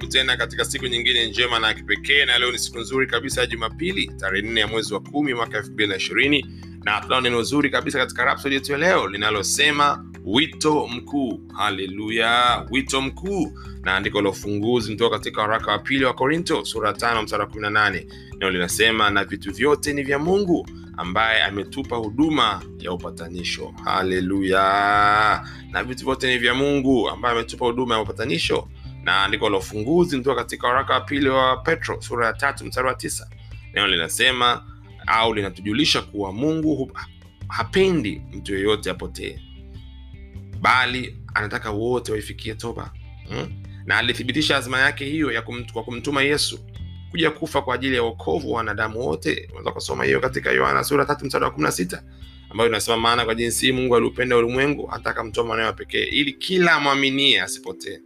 tena katika siku nyingine njema na kipekee na leo ni siku nzuri kabisa ya jumapili tarehe nne ya mwezi wa kumi mwaka elfu mbili na ishirini na tunao neno zuri kabisa katika rapsodi yetu ya leo linalosema wito mkuu haleluya wito mkuu. Na andiko la ufunguzi nitoka katika waraka wa pili wa korinto sura tano msara wa 18 neo linasema na vitu vyote ni vya mungu ambaye ametupa huduma ya upatanisho. Haleluya! Na vitu vyote ni vya mungu ambaye ametupa huduma ya upatanisho na andiko la ufunguzi nitoka katika waraka wa pili wa petro sura ya tatu mstari wa tisa. Neno linasema au linatujulisha kuwa mungu hapendi mtu yeyote apotee bali anataka wote waifikie toba. Hmm? na alithibitisha azma yake hiyo ya kumtu, kwa kumtuma yesu kuja kufa kwa ajili ya uokovu wa wanadamu wote. Unaweza kusoma hiyo katika yohana sura tatu mstari wa kumi na sita ambayo inasema maana kwa jinsi hii mungu aliupenda ulimwengu hata akamtoa mwanawe wa pekee ili kila amwaminie asipotee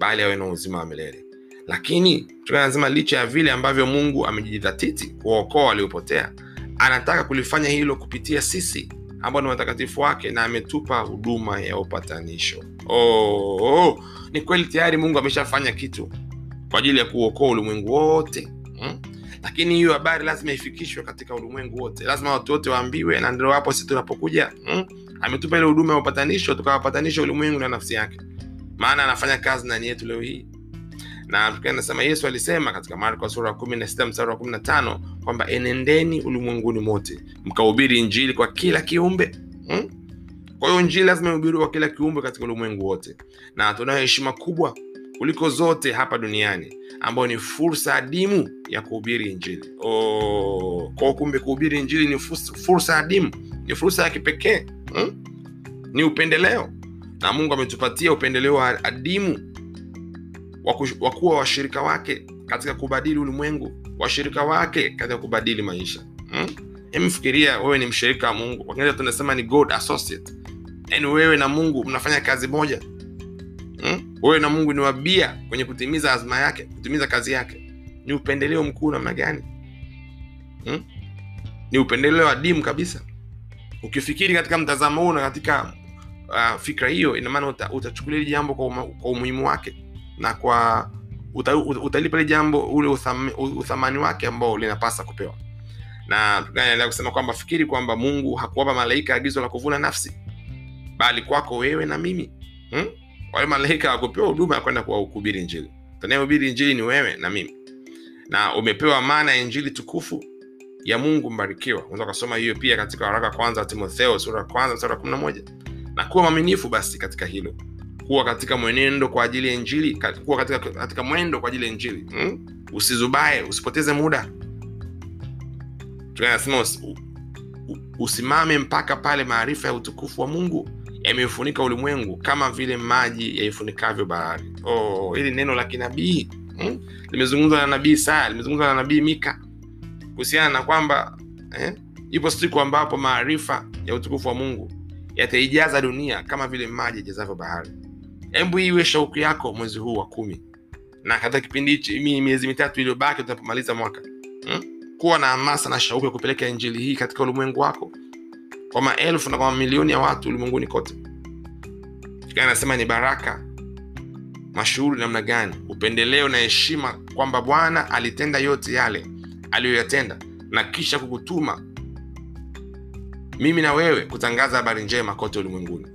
bali awe na uzima wa milele lakini tunasema licha ya vile ambavyo mungu amejidhatiti kuwaokoa waliopotea anataka kulifanya hilo kupitia sisi ambao ni watakatifu wake na ametupa huduma ya upatanisho oh, oh. ni kweli tayari mungu ameshafanya kitu kwa ajili ya kuokoa ulimwengu wote hmm? lakini hiyo habari lazima ifikishwe katika ulimwengu wote lazima watu wote waambiwe na ndio hapo sisi tunapokuja hmm? ametupa ile huduma ya upatanisho tukawapatanisha ulimwengu na nafsi yake maana anafanya kazi ndani yetu leo hii na tukiwa nasema yesu alisema katika marko sura kumi na sita mstari wa kumi na tano kwamba enendeni ulimwenguni mote mkahubiri injili kwa kila kiumbe hmm? kwa hiyo injili lazima ihubiriwe kwa kila kiumbe katika ulimwengu wote na tunayo heshima kubwa kuliko zote hapa duniani ambayo ni fursa adimu ya kuhubiri injili oh, kumbe kuhubiri injili ni fursa adimu ni fursa ya kipekee hmm? ni upendeleo na mungu ametupatia upendeleo wa adimu wa kuwa washirika wake katika kubadili ulimwengu washirika wake katika kubadili maisha. Hmm? emfikiria wewe ni mshirika wa mungu. Kwa tunasema ni god associate. Yaani wewe na mungu mnafanya kazi moja. Hmm? wewe na mungu ni wabia kwenye kutimiza azma yake kutimiza kazi yake. Ni upendeleo mkuu namna gani? Hmm? ni upendeleo adimu kabisa. Ukifikiri katika mtazamo huu na katika uh, fikra hiyo ina maana uta, utachukulia hili jambo kwa, kwa umuhimu wake na kwa uta, uta, utalipa hili jambo ule utham, uthamani wake ambao linapasa kupewa. Na tunaendelea kusema kwamba fikiri kwamba mungu hakuwapa malaika agizo la kuvuna nafsi bali kwako wewe na mimi. Hmm? wale malaika hawakupewa huduma ya kwenda kuwahubiri injili. Tunayehubiri injili ni wewe na mimi. Na umepewa maana ya injili tukufu ya mungu mbarikiwa. Unaweza ukasoma hiyo pia katika waraka kwanza wa timotheo sura kwanza wa kumi na moja na kuwa mwaminifu basi katika hilo. Kuwa katika mwenendo kwa ajili ya injili kuwa katika, katika mwendo kwa ajili ya injili. Hmm? usizubae usipoteze muda. Tunasema usimame mpaka pale maarifa ya utukufu wa mungu yamefunika ulimwengu kama vile maji yaifunikavyo bahari. Oh, hili neno la kinabii. Hmm? limezungumzwa na nabii Isaya limezungumzwa na nabii Mika. Kuhusiana na kwamba eh, ipo siku ambapo maarifa ya utukufu wa Mungu yataijaza dunia kama vile maji yajazavyo bahari. Hebu iwe shauku yako mwezi huu wa kumi, na katika kipindi hichi miezi mitatu iliyobaki utapomaliza mwaka hmm? kuwa na hamasa na shauku ya kupeleka injili hii katika ulimwengu wako kwa maelfu na kwa mamilioni ya watu ulimwenguni kote. Anasema ni baraka mashuhuri namna gani, upendeleo na heshima, kwamba Bwana alitenda yote yale aliyoyatenda na kisha kukutuma mimi na wewe kutangaza habari njema kote ulimwenguni,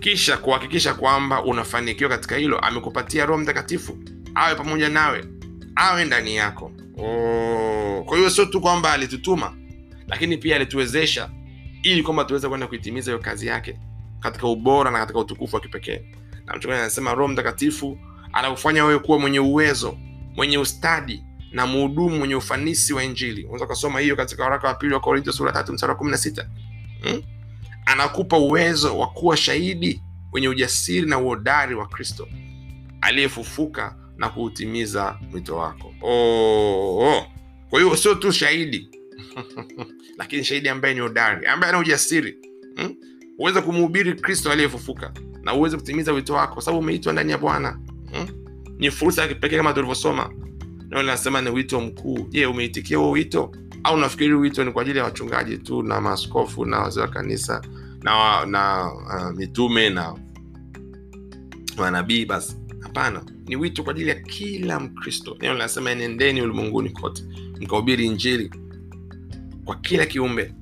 kisha kuhakikisha kwamba unafanikiwa katika hilo. Amekupatia Roho Mtakatifu awe pamoja nawe, awe ndani yako. Oh, kwa hiyo sio tu kwamba alitutuma, lakini pia alituwezesha ili kwamba tuweze kwenda kuitimiza hiyo kazi yake katika ubora na katika utukufu wa kipekee. Na mchungaji anasema Roho Mtakatifu anakufanya wewe kuwa mwenye uwezo, mwenye ustadi na mhudumu mwenye ufanisi wa Injili. Unaweza ukasoma hiyo katika waraka wa pili wa Korintho sura tatu mstari wa kumi na sita. Hmm? Anakupa uwezo wa kuwa shahidi wenye ujasiri na uhodari wa Kristo aliyefufuka na kuutimiza mwito wako oh, oh. kwa hiyo sio tu shahidi <laughs> lakini shahidi ambaye ni hodari ambaye ana ujasiri hmm? kumhubiri kristo aliyefufuka na uweze kutimiza wito wako kwa sababu umeitwa ndani ya bwana hmm? ni fursa ya kipekee kama tulivyosoma nao nasema ni wito mkuu. Je umeitikia huo wito? Au nafikiri wito ni kwa ajili ya wachungaji tu na maaskofu na wazee wa kanisa na, na uh, mitume na manabii? Basi hapana. Ni wito kwa ajili ya kila mkristo. Neno linasema nendeni ulimwenguni kote mkahubiri injili kwa kila kiumbe.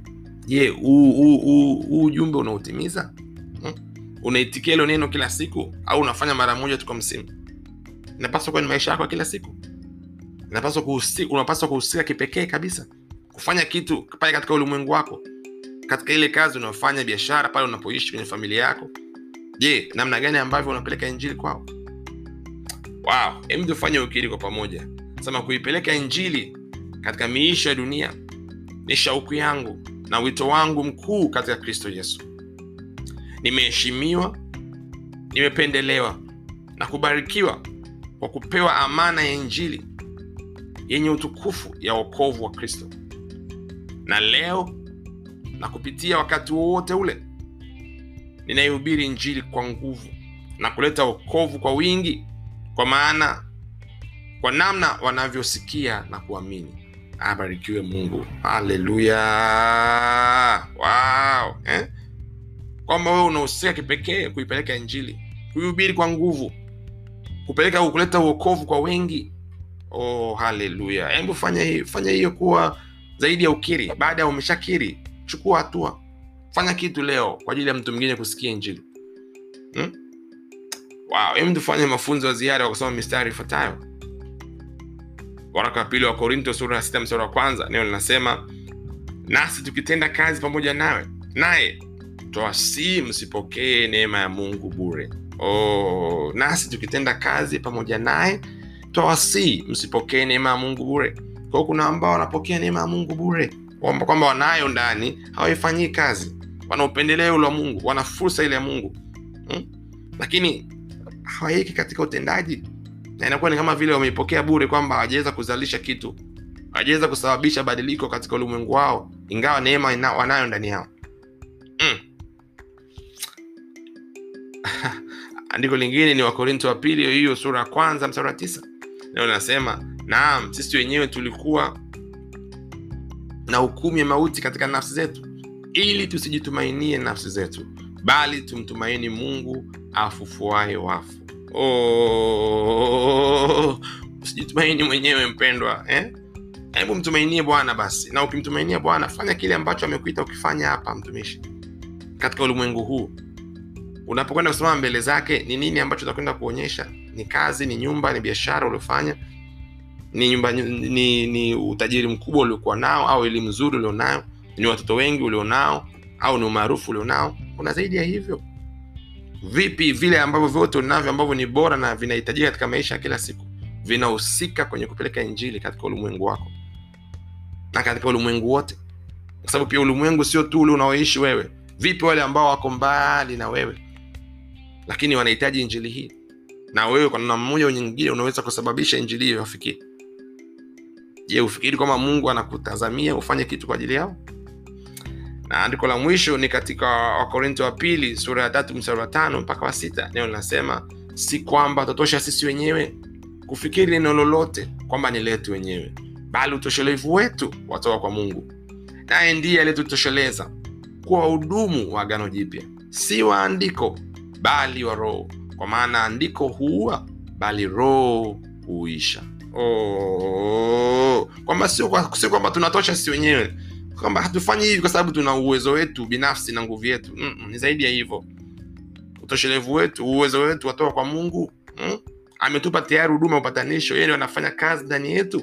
Je huu ujumbe unautimiza? Hmm? unaitikia hilo neno kila siku au unafanya mara moja tu kwa msimu? Inapaswa kuwa ni maisha yako kila siku inapaswa kuhusika unapaswa kuhusika kipekee kabisa. Kufanya kitu pale katika ulimwengu wako. Katika ile kazi unayofanya biashara pale unapoishi kwenye familia yako. Je namna gani ambavyo unapeleka injili kwao? Wow tufanye ukiri kwa pamoja. Sema kuipeleka injili katika miisho ya dunia ni shauku yangu na wito wangu mkuu katika kristo yesu. Nimeheshimiwa nimependelewa na kubarikiwa kwa kupewa amana ya injili yenye utukufu ya wokovu wa kristo na leo na kupitia wakati wowote ule ninaihubiri injili kwa nguvu na kuleta wokovu kwa wingi kwa maana kwa namna wanavyosikia na kuamini abarikiwe mungu haleluya wow. eh? kwamba wewe unahusika kipekee kuipeleka injili kuihubiri kwa nguvu kupeleka kuleta uokovu kwa wengi oh haleluya hebu fanya fanya hiyo kuwa zaidi ya ukiri. Baada ya umeshakiri chukua hatua. Fanya kitu leo kwa ajili ya mtu mwingine kusikia injili. Hmm? wow hebu tufanye mafunzo ya ziada kwa kusoma mistari ifuatayo. Waraka wa pili wa korinto sura ya sita mstari wa kwanza neno linasema nasi tukitenda kazi pamoja nawe naye twasii msipokee neema ya mungu bure. Oh, nasi tukitenda kazi pamoja naye twawasii msipokee neema ya mungu bure. Kwao kuna ambao wanapokea neema ya mungu bure. Kwamba wanayo ndani hawaifanyii kazi. Wana ule wa mungu wana fursa ile ya mungu. Hmm? lakini hawaiki katika utendaji. Na inakuwa ni kama vile wameipokea bure kwamba hawajaweza kuzalisha kitu. Hawajaweza kusababisha badiliko katika ulimwengu wao ingawa neema ina, wanayo ndani yao. Mm. <laughs> andiko lingine ni wakorinto wa pili hiyo sura ya kwanza msara wa tisa nao linasema naam sisi wenyewe tulikuwa na hukumu ya mauti katika nafsi zetu ili tusijitumainie nafsi zetu bali tumtumaini mungu afufuaye wafu. Oh, usijitumaini mwenyewe mpendwa eh? hebu mtumainie bwana basi. Na ukimtumainia bwana fanya kile ambacho amekuita ukifanya hapa mtumishi katika ulimwengu huu. Unapokwenda kusimama mbele zake ni nini ambacho utakwenda kuonyesha ni kazi ni nyumba ni biashara uliofanya ni nyumba ni, ni utajiri mkubwa uliokuwa nao au elimu nzuri ulionayo ni watoto wengi ulionao au ni umaarufu ulionao. Kuna zaidi ya hivyo. Vipi vile ambavyo vyote unavyo ambavyo ni bora na vinahitajika katika maisha ya kila siku vinahusika kwenye kupeleka injili katika ulimwengu wako na katika ulimwengu wote? Kwa sababu pia ulimwengu sio tu ule unaoishi wewe. Vipi wale ambao wako mbali na wewe lakini wanahitaji injili hii na wewe kwa namna mmoja nyingine unaweza kusababisha injili hiyo iwafikie. Je ufikiri kwamba mungu anakutazamia ufanye kitu kwa ajili yao? Na andiko la mwisho ni katika wakorinto wa pili sura ya tatu mstari wa tano mpaka wa sita. Neno linasema si kwamba tutosha sisi wenyewe kufikiri neno lolote kwamba ni letu wenyewe bali utoshelevu wetu watoka kwa mungu. Naye ndiye aliyetutosheleza kuwa wahudumu wa agano jipya si waandiko bali wa roho kwa maana andiko huua bali roho huisha. Oh, kwamba sio kwa- sio kwamba tunatosha sisi wenyewe. Kwamba hatufanyi hivi kwa sababu tuna uwezo wetu binafsi na nguvu yetu. Mm-mm, ni zaidi ya hivyo. Utoshelevu wetu uwezo wetu watoka kwa mungu. Mm? ametupa tayari huduma ya upatanisho. Yeye anafanya kazi ndani yetu.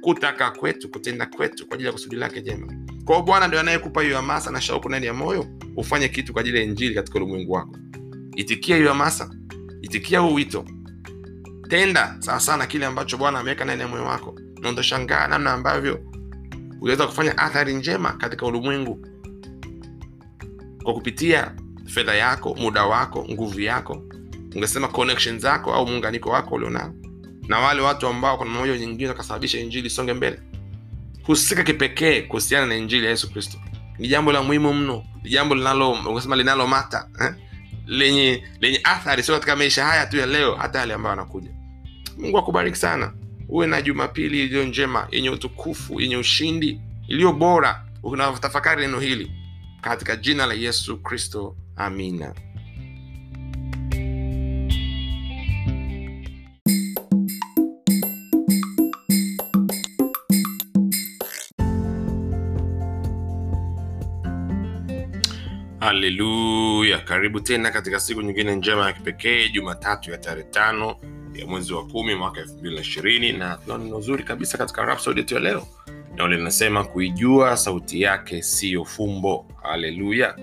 Kutaka kwetu kutenda kwetu kwa ajili ya kusudi lake jema. Kwao bwana ndio anayekupa hiyo hamasa na shauku ndani ya moyo ufanye kitu kwa ajili ya injili katika ulimwengu wako itikia hiyo hamasa itikia huu wito. Tenda sawa sana kile ambacho bwana ameweka ndani ya moyo wako. Na utashangaa namna ambavyo uliweza kufanya athari njema katika ulimwengu. Kwa kupitia fedha yako muda wako nguvu yako ungesema connection zako au muunganiko wako ulionao. Na wale watu ambao kuna mmoja nyingine wakasababisha injili isonge mbele. Husika kipekee kuhusiana na injili ya yesu kristo. Ni jambo la muhimu mno. Ni jambo linalo unasema linalomata eh? Lenye lenye athari sio katika maisha haya tu ya leo hata yale ambayo anakuja mungu akubariki sana. Uwe na jumapili iliyo njema yenye utukufu yenye ushindi iliyo bora. Unatafakari neno hili katika jina la yesu kristo. Amina haleluya karibu tena katika siku nyingine njema ya kipekee jumatatu ya tarehe tano ya mwezi wa kumi mwaka elfu mbili na ishirini. Na tuna neno zuri kabisa katika rapsod yetu ya leo. Nao linasema kuijua sauti yake siyo fumbo. Haleluya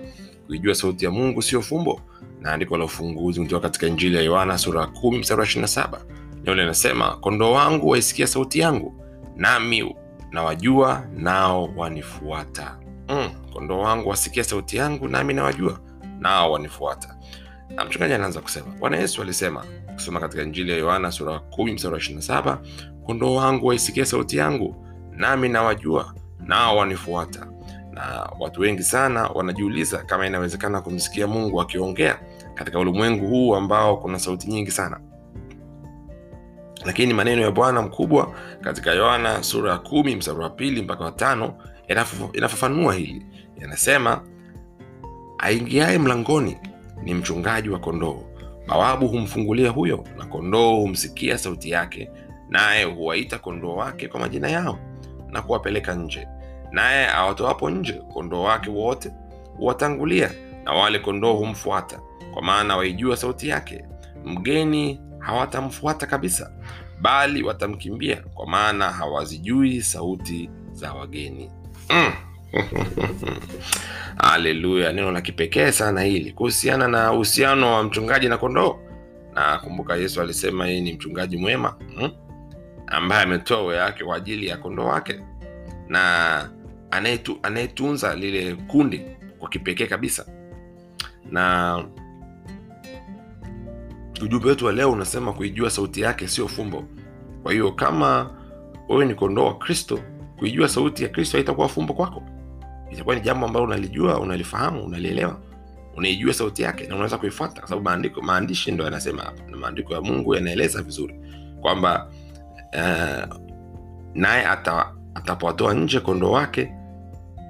kuijua sauti ya mungu siyo fumbo. Na andiko la ufunguzi kutoka katika injili ya yohana sura ya kumi mstari wa ishiri na saba. Nao linasema kondoo wangu waisikia sauti yangu nami nawajua nao wanifuata mm, kondoo wangu wasikia sauti yangu nami nawajua nao wanifuata. Na mchungaji anaanza kusema bwana yesu alisema kusoma katika injili ya yohana sura ya kumi mstari wa ishirina saba kondoo wangu waisikia sauti yangu nami nawajua nao wanifuata. Na watu wengi sana wanajiuliza kama inawezekana kumsikia mungu akiongea katika ulimwengu huu ambao kuna sauti nyingi sana. Lakini maneno ya bwana mkubwa katika yohana sura ya kumi mstari wa pili mpaka watano inafafanua hili. Yanasema aingiaye mlangoni ni mchungaji wa kondoo. Bawabu humfungulia huyo na kondoo humsikia sauti yake naye huwaita kondoo wake kwa majina yao na kuwapeleka nje. Naye awatoapo nje kondoo wake wote huwatangulia na wale kondoo humfuata kwa maana waijua sauti yake. Mgeni hawatamfuata kabisa bali watamkimbia kwa maana hawazijui sauti za wageni mm. <laughs> haleluya neno la kipekee sana hili kuhusiana na uhusiano wa mchungaji na kondoo na kumbuka yesu alisema yeye ni mchungaji mwema mm? ambaye ametoa we yake kwa ajili ya kondoo wake na anayetu, anayetunza lile kundi kwa kipekee kabisa na ujumbe wetu wa leo unasema kuijua sauti yake sio fumbo kwa hiyo kama wewe ni kondoo wa kristo kuijua sauti ya kristo haitakuwa fumbo kwako. Itakuwa ni jambo ambalo unalijua unalifahamu unalielewa. Unaijua sauti yake na unaweza kuifuata. Kwa sababu maandishi ndo yanasema hapa na maandiko ya mungu yanaeleza vizuri kwamba uh, naye atapowatoa nje kondoo wake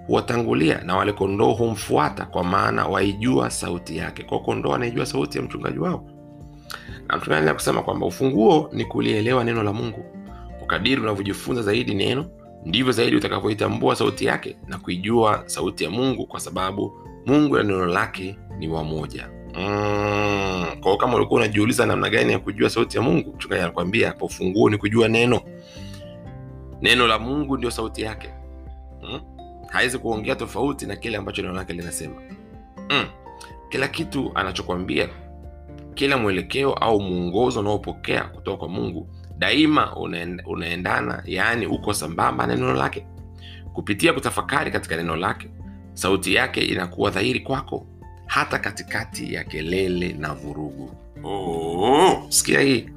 huwatangulia na wale kondoo humfuata kwa maana waijua sauti yake. Kwao kondoo anaijua sauti ya mchungaji wao. Na mchungaji kusema kwamba ufunguo ni kulielewa neno la mungu. Ukadiri unavyojifunza zaidi neno ndivyo zaidi utakavyoitambua sauti yake na kuijua sauti ya mungu kwa sababu mungu na neno lake ni wamoja mm. kwao kama ulikuwa unajiuliza namna gani ya kujua sauti ya mungu mchungaji anakuambia hapo ufunguo ni kujua neno neno la mungu ndio sauti yake mm? hawezi kuongea tofauti na kile ambacho neno lake linasema mm. kila kitu anachokwambia kila mwelekeo au mwongozo unaopokea kutoka kwa mungu daima unaendana yaani uko sambamba na neno lake. Kupitia kutafakari katika neno lake sauti yake inakuwa dhahiri kwako hata katikati ya kelele na vurugu. Oh, sikia hii.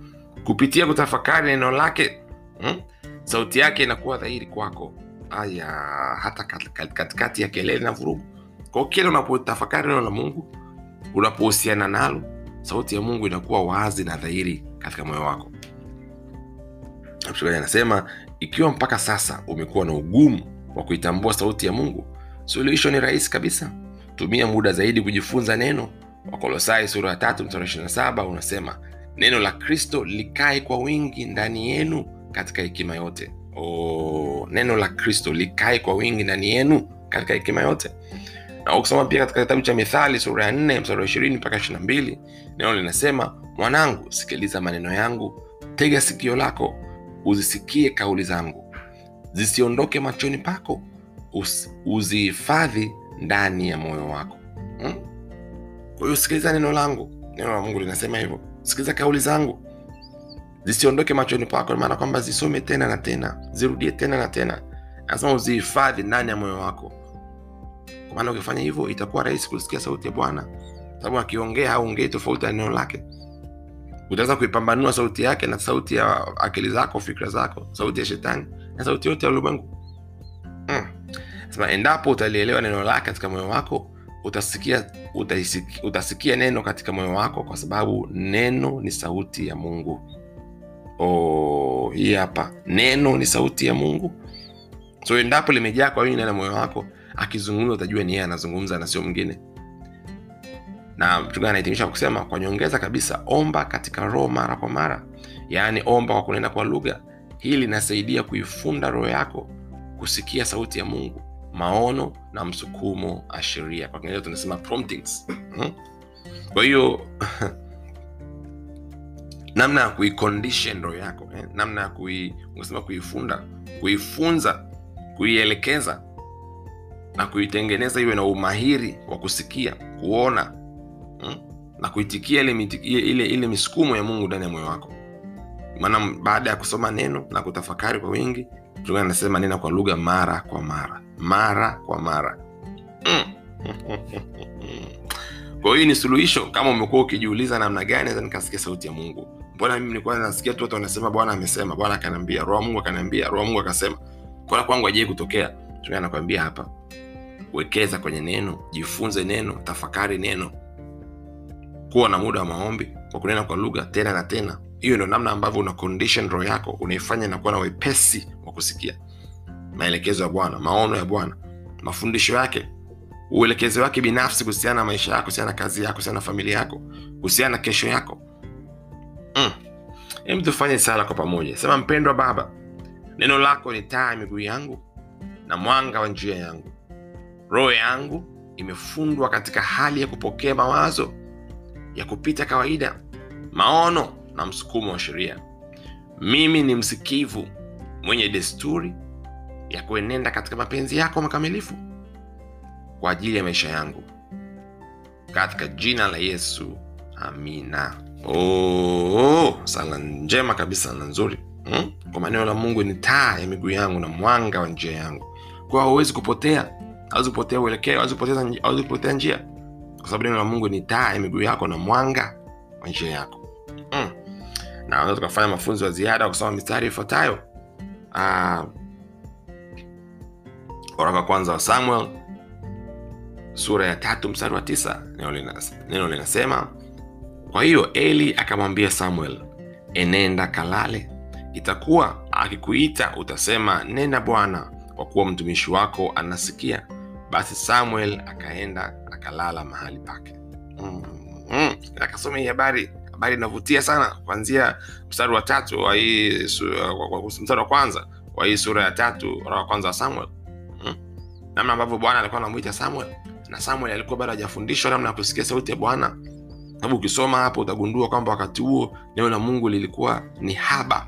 Kupitia kutafakari neno lake hmm? sauti yake inakuwa dhahiri kwako. Aya hata katikati ya kelele na vurugu. Kwao kile unapotafakari neno la mungu unapohusiana nalo sauti ya mungu inakuwa wazi na dhahiri katika moyo wako mchungaji anasema ikiwa mpaka sasa umekuwa na ugumu wa kuitambua sauti ya mungu suluhisho ni rahisi kabisa. Tumia muda zaidi kujifunza neno. Wakolosai sura ya tatu mstari ishiri na saba unasema neno la kristo likae kwa wingi ndani yenu katika hekima yote. Oh, neno la kristo likae kwa wingi ndani yenu katika hekima yote. Na ukisoma pia katika kitabu cha mithali sura ya nne mstari wa ishirini mpaka ishiri na mbili neno linasema mwanangu sikiliza maneno yangu tega sikio lako uzisikie kauli zangu. Zisiondoke machoni pako uzihifadhi ndani ya moyo wako. Hmm? kwa hiyo sikiliza neno langu. Neno la mungu linasema hivyo. Sikiliza kauli zangu. Zisiondoke machoni pako maana kwamba zisome tena na tena zirudie tena na tena. Anasema uzihifadhi ndani ya moyo wako. Kwa maana ukifanya hivyo itakuwa rahisi kusikia sauti ya bwana. Sababu akiongea haongei tofauti na neno lake utaweza kuipambanua sauti yake na sauti ya akili zako fikra zako sauti ya shetani na sauti yote ya ulimwengu. Mm. endapo utalielewa neno lake katika moyo wako utasikia utaisikia, utasikia neno katika moyo wako kwa sababu neno ni sauti ya mungu. Oh, hapa. Neno ni sauti ya mungu. So endapo limejaa kwa wingi ndani ya moyo wako akizungumza utajua ni yeye anazungumza na sio mwingine na mchungaji anahitimisha kusema kwa nyongeza kabisa omba katika roho mara kwa mara. Yaani omba kwa kunena kwa lugha. Hili linasaidia kuifunda roho yako kusikia sauti ya mungu maono na msukumo ashiria kwa kiingereza tunasema promptings. Hmm? kwa hiyo <laughs> namna ya kuicondition roho yako eh? namna ya kui, kuifunda kuifunza kuielekeza na kuitengeneza iwe na umahiri wa kusikia kuona hmm? na kuitikia ile, ile, ile, misukumo ya mungu ndani ya moyo wako. Maana baada ya kusoma neno na kutafakari kwa wingi mchungaji anasema nena kwa lugha mara kwa mara. Mara kwa mara. Mm. <laughs> kwa hiyo ni suluhisho. Kama umekuwa ukijiuliza namna gani naweza nikasikia sauti ya mungu. Mbona mimi nilikuwa nasikia tu watu wanasema bwana amesema bwana akaniambia roho mungu akaniambia roho mungu akasema. Mbona kwangu ajai kutokea. Anakwambia hapa wekeza kwenye neno jifunze neno tafakari neno kuwa na muda wa maombi kwa kunena kwa lugha tena na tena. Hiyo ndio namna ambavyo una condition roho yako unaifanya inakuwa na wepesi wa kusikia. Maelekezo ya bwana maono ya bwana mafundisho yake uelekezi wake binafsi kuhusiana na maisha yako kuhusiana na kazi yako kuhusiana na familia yako kuhusiana na kesho yako. Mm. Tufanye sala kwa pamoja. Sema mpendwa baba neno lako ni taa ya miguu yangu na mwanga wa njia yangu. Roho yangu imefundwa katika hali ya kupokea mawazo ya kupita kawaida maono na msukumo wa sheria. Mimi ni msikivu mwenye desturi ya kuenenda katika mapenzi yako makamilifu kwa ajili ya maisha yangu. Katika jina la yesu amina. Oh, sala njema kabisa na nzuri. Hmm? kwa maneno la mungu ni taa ya miguu yangu na mwanga wa njia yangu. Kwa hauwezi kupotea hawezi kupotea uelekeo hawezi kupoteza hawezi kupotea njia kwa sababu neno la mungu ni taa ya miguu yako na mwanga wa njia yako. Mm. na unaweza tukafanya mafunzo ya ziada kusoma mistari ifuatayo. Wa kwanza wa samuel sura ya tatu mstari wa tisa. Neno neno linasema kwa hiyo eli akamwambia samuel enenda kalale. Itakuwa akikuita utasema nena bwana kwa kuwa mtumishi wako anasikia basi samuel akaenda akalala mahali pake mm. mm. akasoma hii habari habari inavutia sana kuanzia mstari wa tatu wa hii mstari wa kwanza wa hii sura ya tatu wa kwanza wa samuel mm. namna ambavyo bwana alikuwa anamwita samuel na samuel alikuwa bado hajafundishwa namna ya kusikia sauti ya bwana sababu ukisoma hapo utagundua kwamba wakati huo neno la mungu lilikuwa ni haba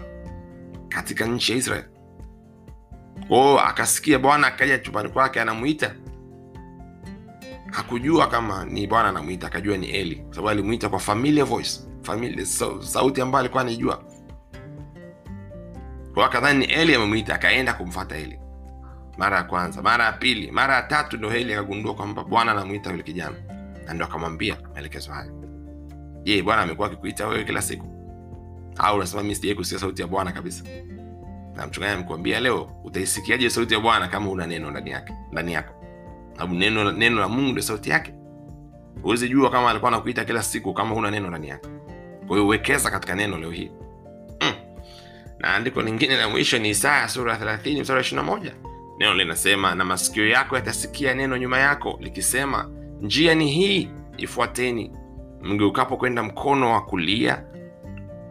katika nchi ya israel kwao akasikia bwana akaja chumbani kwake anamwita hakujua kama ni bwana anamwita akajua ni eli kwa sababu alimwita kwa familiar voice familiar, sa, sauti ambayo alikuwa anaijua. Kwa akadhani ni eli amemwita akaenda kumfata eli. Mara ya kwanza mara ya pili mara ya tatu ndo eli akagundua kwamba bwana anamwita yule kijana. Na ndo akamwambia maelekezo haya. je bwana amekuwa akikuita wewe kila siku? Au unasema mi sijai kusikia sauti ya bwana kabisa? Na mchungaji amekuambia leo utaisikiaje sauti ya bwana kama una neno ndani yake ndani yako sababu neno, neno la mungu ndio sauti yake. Huwezi jua kama alikuwa anakuita kila siku kama huna neno ndani yake. Kwa hiyo wekeza katika neno leo hii. Mm. na andiko lingine la mwisho ni isaya sura ya 30 mstari wa 21 neno linasema na masikio yako yatasikia neno nyuma yako likisema njia ni hii ifuateni. Mgeukapo kwenda mkono wa kulia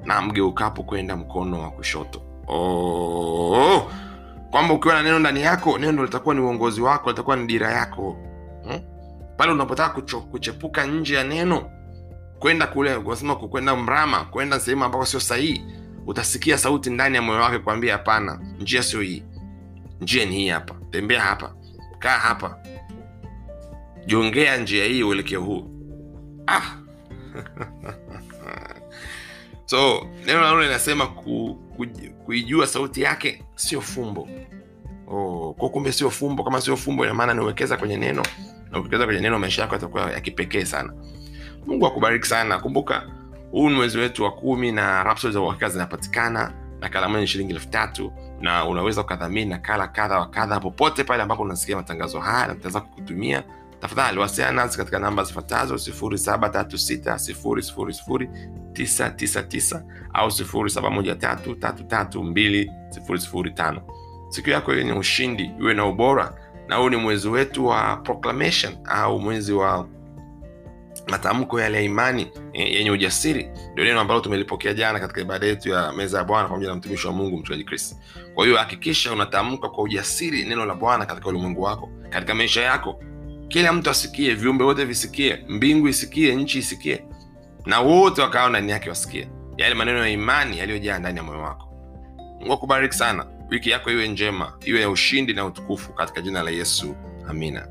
na mgeukapo kwenda mkono wa kushoto. Oh, kwamba ukiwa na neno ndani yako neno litakuwa ni uongozi wako litakuwa ni dira yako. Hmm? pale unapotaka kuchepuka nje ya neno kwenda kule unasema kwenda mrama kwenda sehemu ambako sio sahihi utasikia sauti ndani ya moyo wake kuambia hapana njia sio hii. Njia ni hii hapa. Tembea hapa. Kaa hapa. Jongea njia hii uelekeo huu. Ah. <laughs> so neno la nalo linasema ku, ku, kuijua sauti yake sio fumbo. Oh, kumbe sio fumbo. Kama sio fumbo inamaana niwekeza kwenye neno na ukiwekeza kwenye neno maisha yako yatakuwa ya kipekee sana. Mungu akubariki sana. Kumbuka huu ni mwezi wetu wa kumi na Rhapsody za uhakika zinapatikana nakala moja ni shilingi elfu tatu na unaweza ukadhamini nakala kadha wa kadha popote pale ambapo unasikia matangazo haya na tutaweza kukutumia tafadhali wasiana nasi katika namba zifuatazo 0736000999 au 0713332005 siku yako yenye ushindi iwe na ubora na huu ni mwezi wetu wa proclamation au mwezi wa matamko yale ya imani yenye ujasiri. Ndio neno ambalo tumelipokea jana katika ibada yetu ya meza ya bwana pamoja na mtumishi wa mungu mchungaji chris. Kwa hiyo hakikisha unatamka kwa ujasiri neno la bwana katika ulimwengu wako katika maisha yako kila mtu asikie viumbe wote visikie mbingu isikie nchi isikie. Na wote wakawa ndani yake wasikie. Yale maneno ya imani yaliyojaa ndani ya moyo wako. Mungu akubariki sana. Wiki yako iwe njema iwe ya ushindi na utukufu katika jina la yesu. Amina